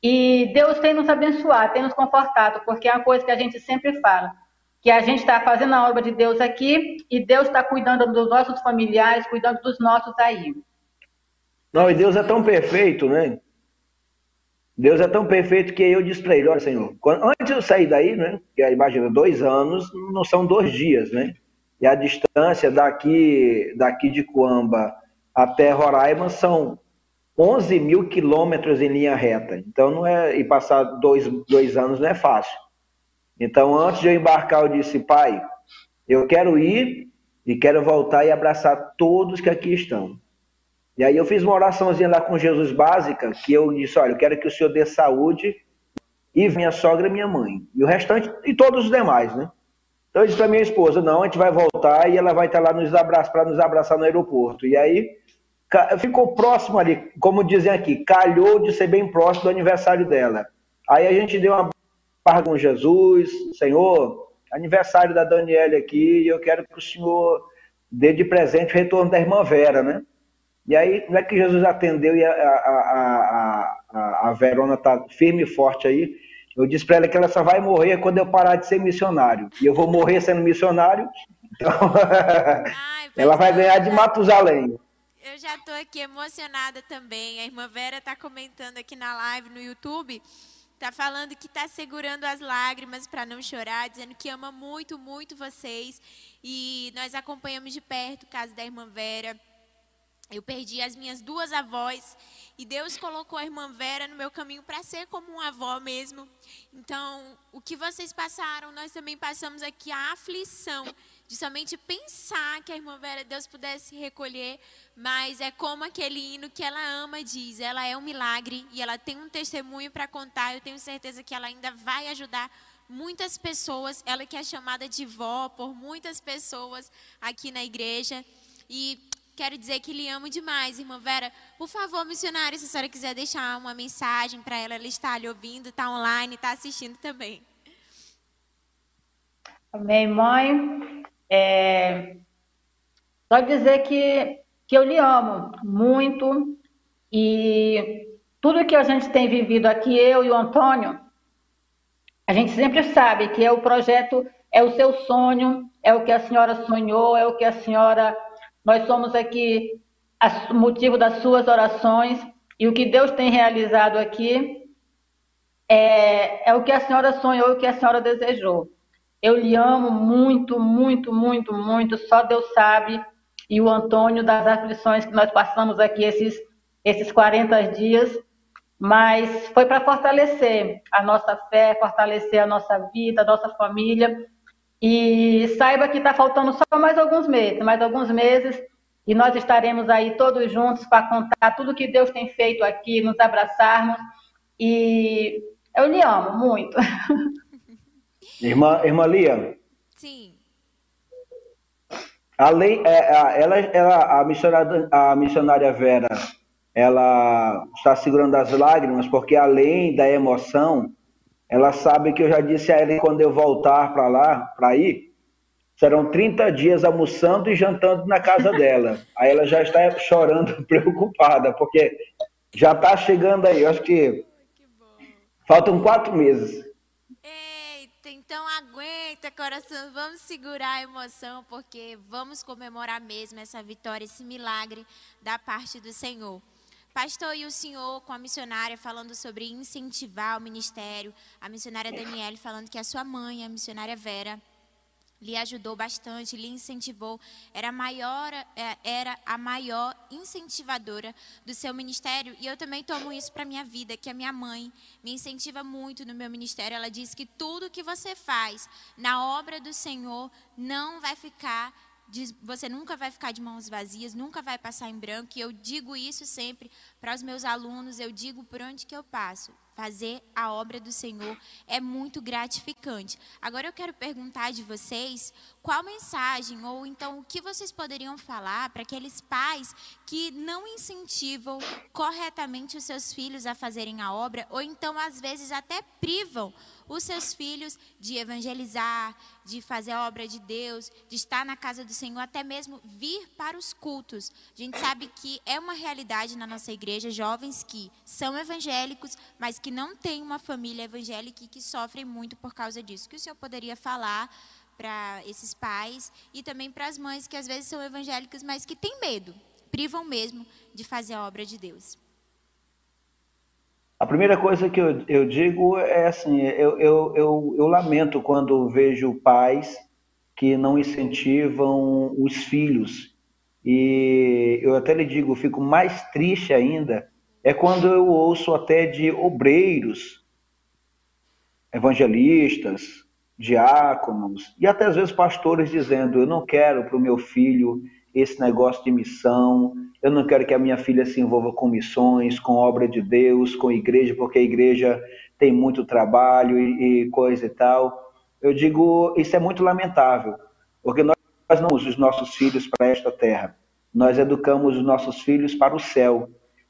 E Deus tem nos abençoado, tem nos confortado, porque é uma coisa que a gente sempre fala, que a gente está fazendo a obra de Deus aqui e Deus está cuidando dos nossos familiares, cuidando dos nossos aí. Não, e Deus é tão perfeito, né? Deus é tão perfeito que eu disse para ele, olha Senhor, quando, antes de eu sair daí, né, que imagina, dois anos não são dois dias, né? E a distância daqui, daqui de Coamba até Roraima são 11 mil quilômetros em linha reta. Então não é, e passar dois, dois anos não é fácil. Então antes de eu embarcar, eu disse, pai, eu quero ir e quero voltar e abraçar todos que aqui estão. E aí eu fiz uma oraçãozinha lá com Jesus básica, que eu disse, olha, eu quero que o Senhor dê saúde e minha sogra e minha mãe. E o restante, e todos os demais, né? Então eu disse para minha esposa, não, a gente vai voltar e ela vai estar lá nos abraçar, para nos abraçar no aeroporto. E aí ficou próximo ali, como dizem aqui, calhou de ser bem próximo do aniversário dela. Aí a gente deu uma barra com Jesus, Senhor, aniversário da Daniela aqui, e eu quero que o Senhor dê de presente o retorno da irmã Vera, né? E aí, não é que Jesus atendeu e a, a, a, a Verona está firme e forte aí. Eu disse para ela que ela só vai morrer quando eu parar de ser missionário. E eu vou morrer sendo missionário. Então, Ai, *laughs* ela vai ganhar de Matusalém. Eu já estou aqui emocionada também. A irmã Vera está comentando aqui na live no YouTube. Está falando que está segurando as lágrimas para não chorar, dizendo que ama muito, muito vocês. E nós acompanhamos de perto o caso da irmã Vera. Eu perdi as minhas duas avós e Deus colocou a irmã Vera no meu caminho para ser como uma avó mesmo. Então, o que vocês passaram, nós também passamos aqui a aflição de somente pensar que a irmã Vera Deus pudesse recolher, mas é como aquele hino que ela ama diz, ela é um milagre e ela tem um testemunho para contar. Eu tenho certeza que ela ainda vai ajudar muitas pessoas, ela que é chamada de vó por muitas pessoas aqui na igreja. E quero dizer que lhe amo demais, irmã Vera. Por favor, missionária, se a senhora quiser deixar uma mensagem para ela, ela está lhe ouvindo, está online, está assistindo também. Amém, mãe. É... Só dizer que, que eu lhe amo muito e tudo que a gente tem vivido aqui, eu e o Antônio, a gente sempre sabe que é o projeto, é o seu sonho, é o que a senhora sonhou, é o que a senhora nós somos aqui o motivo das suas orações e o que Deus tem realizado aqui é, é o que a senhora sonhou e o que a senhora desejou. Eu lhe amo muito, muito, muito, muito. Só Deus sabe. E o Antônio, das aflições que nós passamos aqui esses, esses 40 dias. Mas foi para fortalecer a nossa fé, fortalecer a nossa vida, a nossa família. E saiba que está faltando só mais alguns meses, mais alguns meses, e nós estaremos aí todos juntos para contar tudo que Deus tem feito aqui, nos abraçarmos. E eu lhe amo muito. *laughs* Irmã, irmã Lia. Sim. Além, é, ela, ela, a, missionária, a missionária Vera, ela está segurando as lágrimas porque além da emoção, ela sabe que eu já disse a ela quando eu voltar para lá, para ir, serão 30 dias almoçando e jantando na casa *laughs* dela. Aí ela já está chorando, *laughs* preocupada, porque já está chegando aí. Eu acho que faltam quatro meses. Coração. Vamos segurar a emoção, porque vamos comemorar mesmo essa vitória, esse milagre da parte do Senhor. Pastor, e o senhor com a missionária falando sobre incentivar o ministério, a missionária Daniele falando que a sua mãe, a missionária Vera, lhe ajudou bastante, lhe incentivou, era maior, é, era a maior incentivadora do seu ministério. E eu também tomo isso para minha vida, que a minha mãe me incentiva muito no meu ministério. Ela diz que tudo que você faz na obra do Senhor não vai ficar você nunca vai ficar de mãos vazias, nunca vai passar em branco. E eu digo isso sempre para os meus alunos, eu digo por onde que eu passo. Fazer a obra do Senhor é muito gratificante. Agora eu quero perguntar de vocês qual mensagem ou então o que vocês poderiam falar para aqueles pais que não incentivam corretamente os seus filhos a fazerem a obra ou então às vezes até privam os seus filhos de evangelizar, de fazer a obra de Deus, de estar na casa do Senhor, até mesmo vir para os cultos. A gente sabe que é uma realidade na nossa igreja, jovens que são evangélicos, mas que não têm uma família evangélica e que sofrem muito por causa disso. O que o senhor poderia falar para esses pais e também para as mães que às vezes são evangélicas, mas que têm medo, privam mesmo de fazer a obra de Deus? Primeira coisa que eu, eu digo é assim: eu, eu, eu, eu lamento quando vejo pais que não incentivam os filhos. E eu até lhe digo, fico mais triste ainda, é quando eu ouço até de obreiros, evangelistas, diáconos e até às vezes pastores dizendo: Eu não quero para o meu filho esse negócio de missão. Eu não quero que a minha filha se envolva com missões, com obra de Deus, com igreja, porque a igreja tem muito trabalho e, e coisa e tal. Eu digo, isso é muito lamentável, porque nós não damos os nossos filhos para esta terra. Nós educamos os nossos filhos para o céu.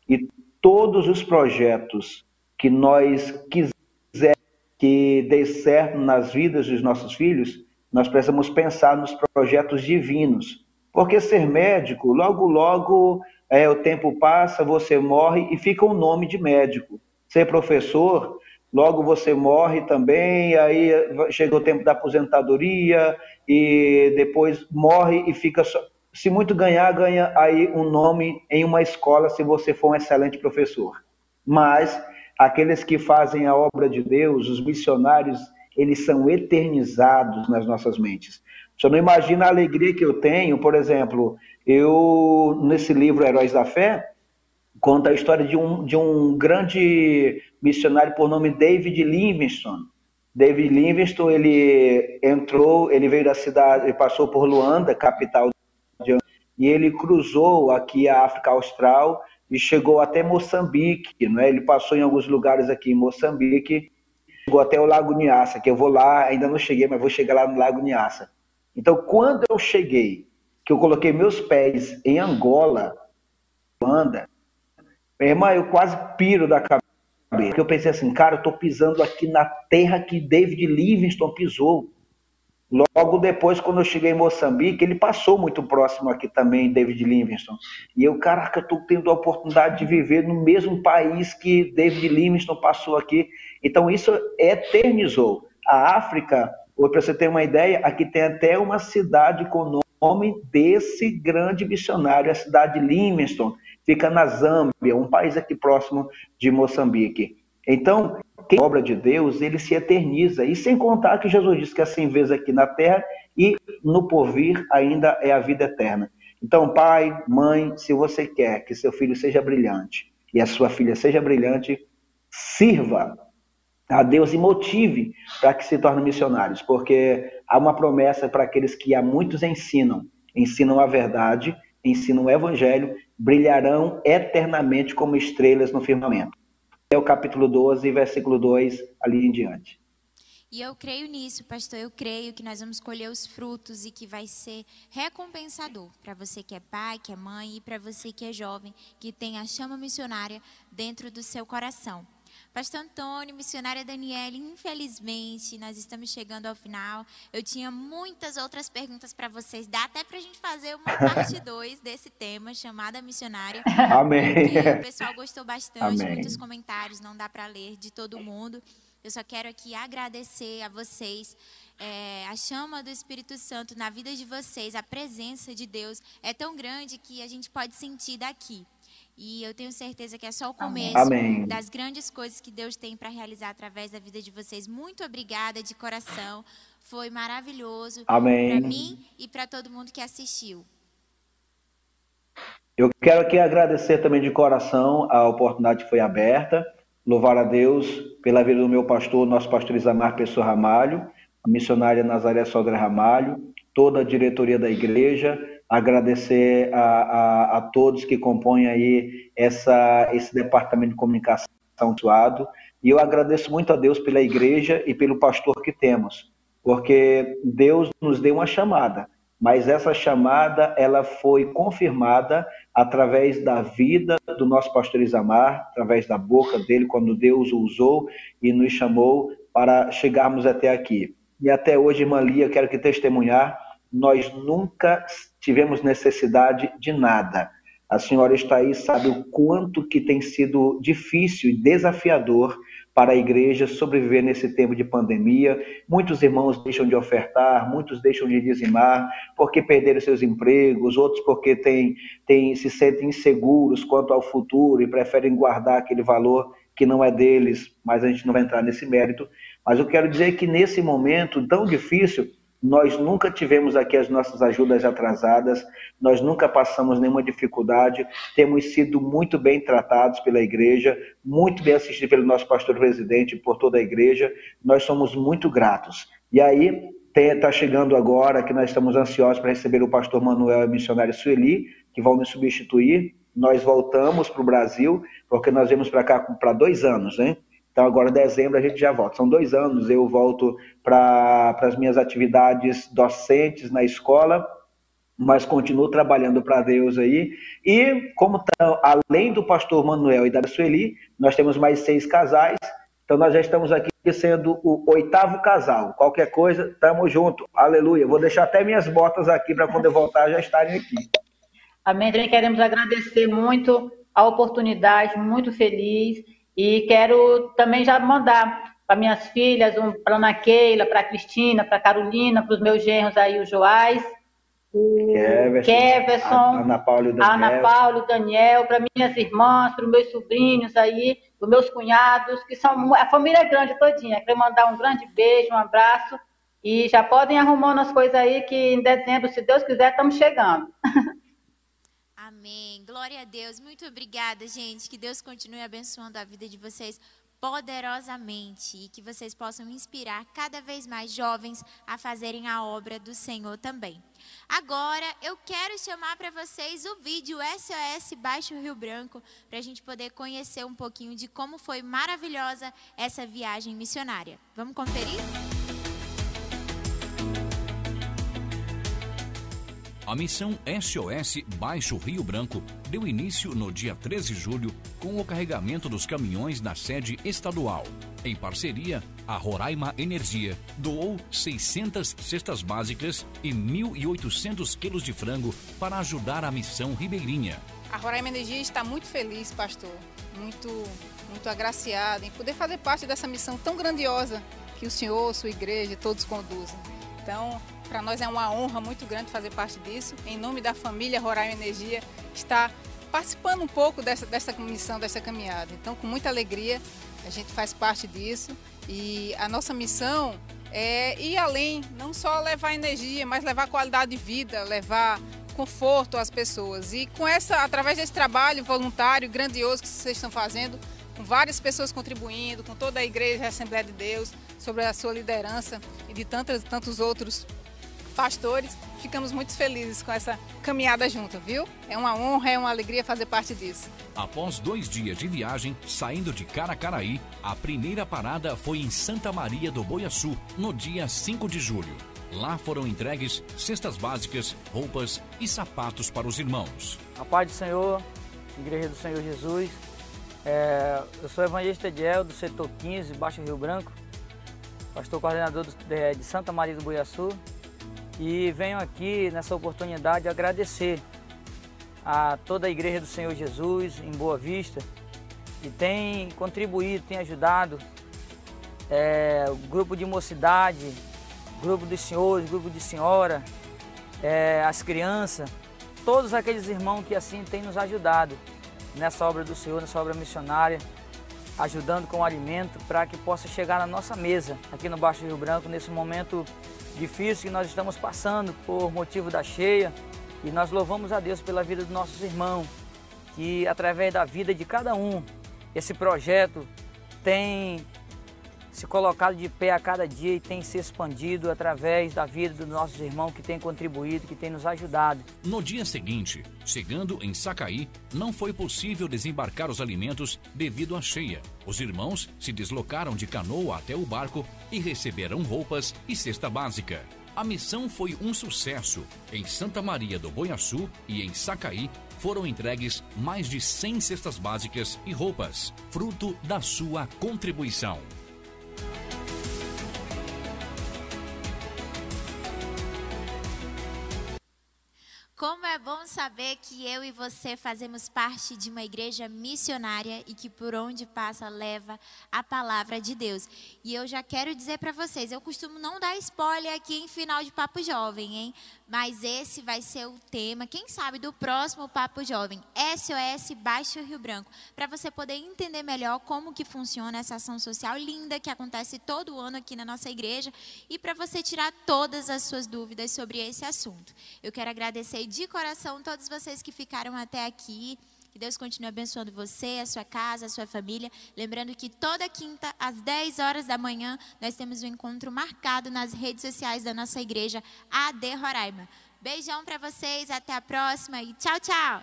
E todos os projetos que nós quisermos que dê certo nas vidas dos nossos filhos, nós precisamos pensar nos projetos divinos porque ser médico, logo, logo é, o tempo passa, você morre e fica o nome de médico. Ser professor, logo você morre também, aí chega o tempo da aposentadoria e depois morre e fica só. Se muito ganhar, ganha aí um nome em uma escola se você for um excelente professor. Mas aqueles que fazem a obra de Deus, os missionários, eles são eternizados nas nossas mentes. Você não imagina a alegria que eu tenho, por exemplo, eu, nesse livro Heróis da Fé, conta a história de um, de um grande missionário por nome David Livingstone. David Livingstone, ele entrou, ele veio da cidade, ele passou por Luanda, capital de e ele cruzou aqui a África Austral e chegou até Moçambique, não é? Ele passou em alguns lugares aqui em Moçambique, chegou até o Lago Niassa, que eu vou lá, ainda não cheguei, mas vou chegar lá no Lago Niassa. Então, quando eu cheguei, que eu coloquei meus pés em Angola, Luanda, minha irmã, eu quase piro da cabeça. Porque eu pensei assim, cara, eu tô pisando aqui na terra que David Livingstone pisou. Logo depois, quando eu cheguei em Moçambique, ele passou muito próximo aqui também, David Livingstone. E eu, caraca, eu tô tendo a oportunidade de viver no mesmo país que David Livingstone passou aqui. Então, isso eternizou. A África para você ter uma ideia, aqui tem até uma cidade com o nome desse grande missionário, a cidade de Livingstone, fica na Zâmbia, um país aqui próximo de Moçambique. Então, quem é obra de Deus, ele se eterniza. E sem contar que Jesus disse que assim vez aqui na terra e no porvir ainda é a vida eterna. Então, pai, mãe, se você quer que seu filho seja brilhante e a sua filha seja brilhante, sirva a Deus motive para que se tornem missionários, porque há uma promessa para aqueles que há muitos ensinam, ensinam a verdade, ensinam o evangelho, brilharão eternamente como estrelas no firmamento. É o capítulo 12, versículo 2, ali em diante. E eu creio nisso, pastor. Eu creio que nós vamos colher os frutos e que vai ser recompensador para você que é pai, que é mãe e para você que é jovem, que tem a chama missionária dentro do seu coração. Pastor Antônio, missionária Daniele, infelizmente nós estamos chegando ao final. Eu tinha muitas outras perguntas para vocês. Dá até para a gente fazer uma *laughs* parte 2 desse tema, chamada missionária. Amém. o pessoal gostou bastante, Amém. muitos comentários, não dá para ler de todo mundo. Eu só quero aqui agradecer a vocês. É, a chama do Espírito Santo na vida de vocês, a presença de Deus é tão grande que a gente pode sentir daqui. E eu tenho certeza que é só o começo Amém. das grandes coisas que Deus tem para realizar através da vida de vocês. Muito obrigada de coração. Foi maravilhoso para mim e para todo mundo que assistiu. Eu quero aqui agradecer também de coração a oportunidade que foi aberta. Louvar a Deus pela vida do meu pastor, nosso pastor Isamar Pessoa Ramalho, a missionária Nazaré Sogra Ramalho, toda a diretoria da igreja, agradecer a, a, a todos que compõem aí essa, esse departamento de comunicação atuado. E eu agradeço muito a Deus pela igreja e pelo pastor que temos, porque Deus nos deu uma chamada, mas essa chamada ela foi confirmada através da vida do nosso pastor Isamar, através da boca dele, quando Deus o usou e nos chamou para chegarmos até aqui. E até hoje, irmã Lia, quero que testemunhar nós nunca tivemos necessidade de nada. A senhora está aí, sabe o quanto que tem sido difícil e desafiador para a igreja sobreviver nesse tempo de pandemia. Muitos irmãos deixam de ofertar, muitos deixam de dizimar porque perderam seus empregos, outros porque têm, têm, se sentem inseguros quanto ao futuro e preferem guardar aquele valor que não é deles, mas a gente não vai entrar nesse mérito. Mas eu quero dizer que nesse momento tão difícil, nós nunca tivemos aqui as nossas ajudas atrasadas, nós nunca passamos nenhuma dificuldade, temos sido muito bem tratados pela igreja, muito bem assistidos pelo nosso pastor presidente, por toda a igreja, nós somos muito gratos. E aí, está chegando agora que nós estamos ansiosos para receber o pastor Manuel e a missionária Sueli, que vão me substituir. Nós voltamos para o Brasil, porque nós viemos para cá para dois anos, hein? Então, agora em dezembro a gente já volta. São dois anos, eu volto para as minhas atividades docentes na escola, mas continuo trabalhando para Deus aí. E, como além do pastor Manuel e da Sueli, nós temos mais seis casais. Então, nós já estamos aqui sendo o oitavo casal. Qualquer coisa, estamos junto. Aleluia. Vou deixar até minhas botas aqui para quando eu voltar já estarem aqui. Amém. Também queremos agradecer muito a oportunidade, muito feliz e quero também já mandar para minhas filhas, um, para Ana Keila, para a Cristina, para a Carolina, para os meus genros aí, o Joás, o Keverson, a Ana Paula e Daniel, o Daniel para minhas irmãs, para os meus sobrinhos aí, os meus cunhados, que são a família é grande todinha. Quero mandar um grande beijo, um abraço e já podem arrumando as coisas aí que em dezembro, se Deus quiser, estamos chegando. *laughs* Amém. Glória a Deus. Muito obrigada, gente. Que Deus continue abençoando a vida de vocês poderosamente e que vocês possam inspirar cada vez mais jovens a fazerem a obra do Senhor também. Agora eu quero chamar para vocês o vídeo SOS Baixo Rio Branco para a gente poder conhecer um pouquinho de como foi maravilhosa essa viagem missionária. Vamos conferir? A missão SOS Baixo Rio Branco deu início no dia 13 de julho com o carregamento dos caminhões na sede estadual. Em parceria, a Roraima Energia doou 600 cestas básicas e 1.800 quilos de frango para ajudar a missão ribeirinha. A Roraima Energia está muito feliz, pastor, muito, muito agraciada em poder fazer parte dessa missão tão grandiosa que o senhor, sua igreja, todos conduzem. Então, para nós é uma honra muito grande fazer parte disso. Em nome da família Roraima Energia, estar participando um pouco dessa, dessa missão, dessa caminhada. Então, com muita alegria, a gente faz parte disso. E a nossa missão é ir além, não só levar energia, mas levar qualidade de vida, levar conforto às pessoas. E com essa, através desse trabalho voluntário grandioso que vocês estão fazendo, com várias pessoas contribuindo, com toda a igreja a Assembleia de Deus, sobre a sua liderança e de tantos, tantos outros pastores, ficamos muito felizes com essa caminhada junto, viu? É uma honra, é uma alegria fazer parte disso. Após dois dias de viagem, saindo de Caracaraí, a primeira parada foi em Santa Maria do Boiaçu, no dia 5 de julho. Lá foram entregues cestas básicas, roupas e sapatos para os irmãos. A paz do Senhor, Igreja do Senhor Jesus. É, eu sou evangelista Ediel, do setor 15, Baixo Rio Branco, pastor coordenador de, de Santa Maria do Buiaçu, e venho aqui nessa oportunidade agradecer a toda a Igreja do Senhor Jesus em Boa Vista, que tem contribuído, tem ajudado é, o grupo de mocidade, grupo de senhores, grupo de senhora, é, as crianças, todos aqueles irmãos que assim têm nos ajudado nessa obra do Senhor, nessa obra missionária, ajudando com o alimento para que possa chegar na nossa mesa aqui no Baixo Rio Branco, nesse momento difícil que nós estamos passando por motivo da cheia. E nós louvamos a Deus pela vida dos nossos irmãos, que através da vida de cada um, esse projeto tem se colocado de pé a cada dia e tem se expandido através da vida dos nossos irmãos que têm contribuído, que têm nos ajudado. No dia seguinte, chegando em Sacaí, não foi possível desembarcar os alimentos devido à cheia. Os irmãos se deslocaram de canoa até o barco e receberam roupas e cesta básica. A missão foi um sucesso. Em Santa Maria do Boiaçu e em Sacaí foram entregues mais de 100 cestas básicas e roupas, fruto da sua contribuição. Como é bom saber que eu e você fazemos parte de uma igreja missionária e que por onde passa leva a palavra de Deus. E eu já quero dizer para vocês, eu costumo não dar spoiler aqui em final de Papo Jovem, hein? Mas esse vai ser o tema, quem sabe, do próximo Papo Jovem, SOS Baixo Rio Branco, para você poder entender melhor como que funciona essa ação social linda que acontece todo ano aqui na nossa igreja e para você tirar todas as suas dúvidas sobre esse assunto. Eu quero agradecer de coração todos vocês que ficaram até aqui. Que Deus continue abençoando você, a sua casa, a sua família. Lembrando que toda quinta, às 10 horas da manhã, nós temos um encontro marcado nas redes sociais da nossa igreja, AD Roraima. Beijão para vocês, até a próxima e tchau, tchau!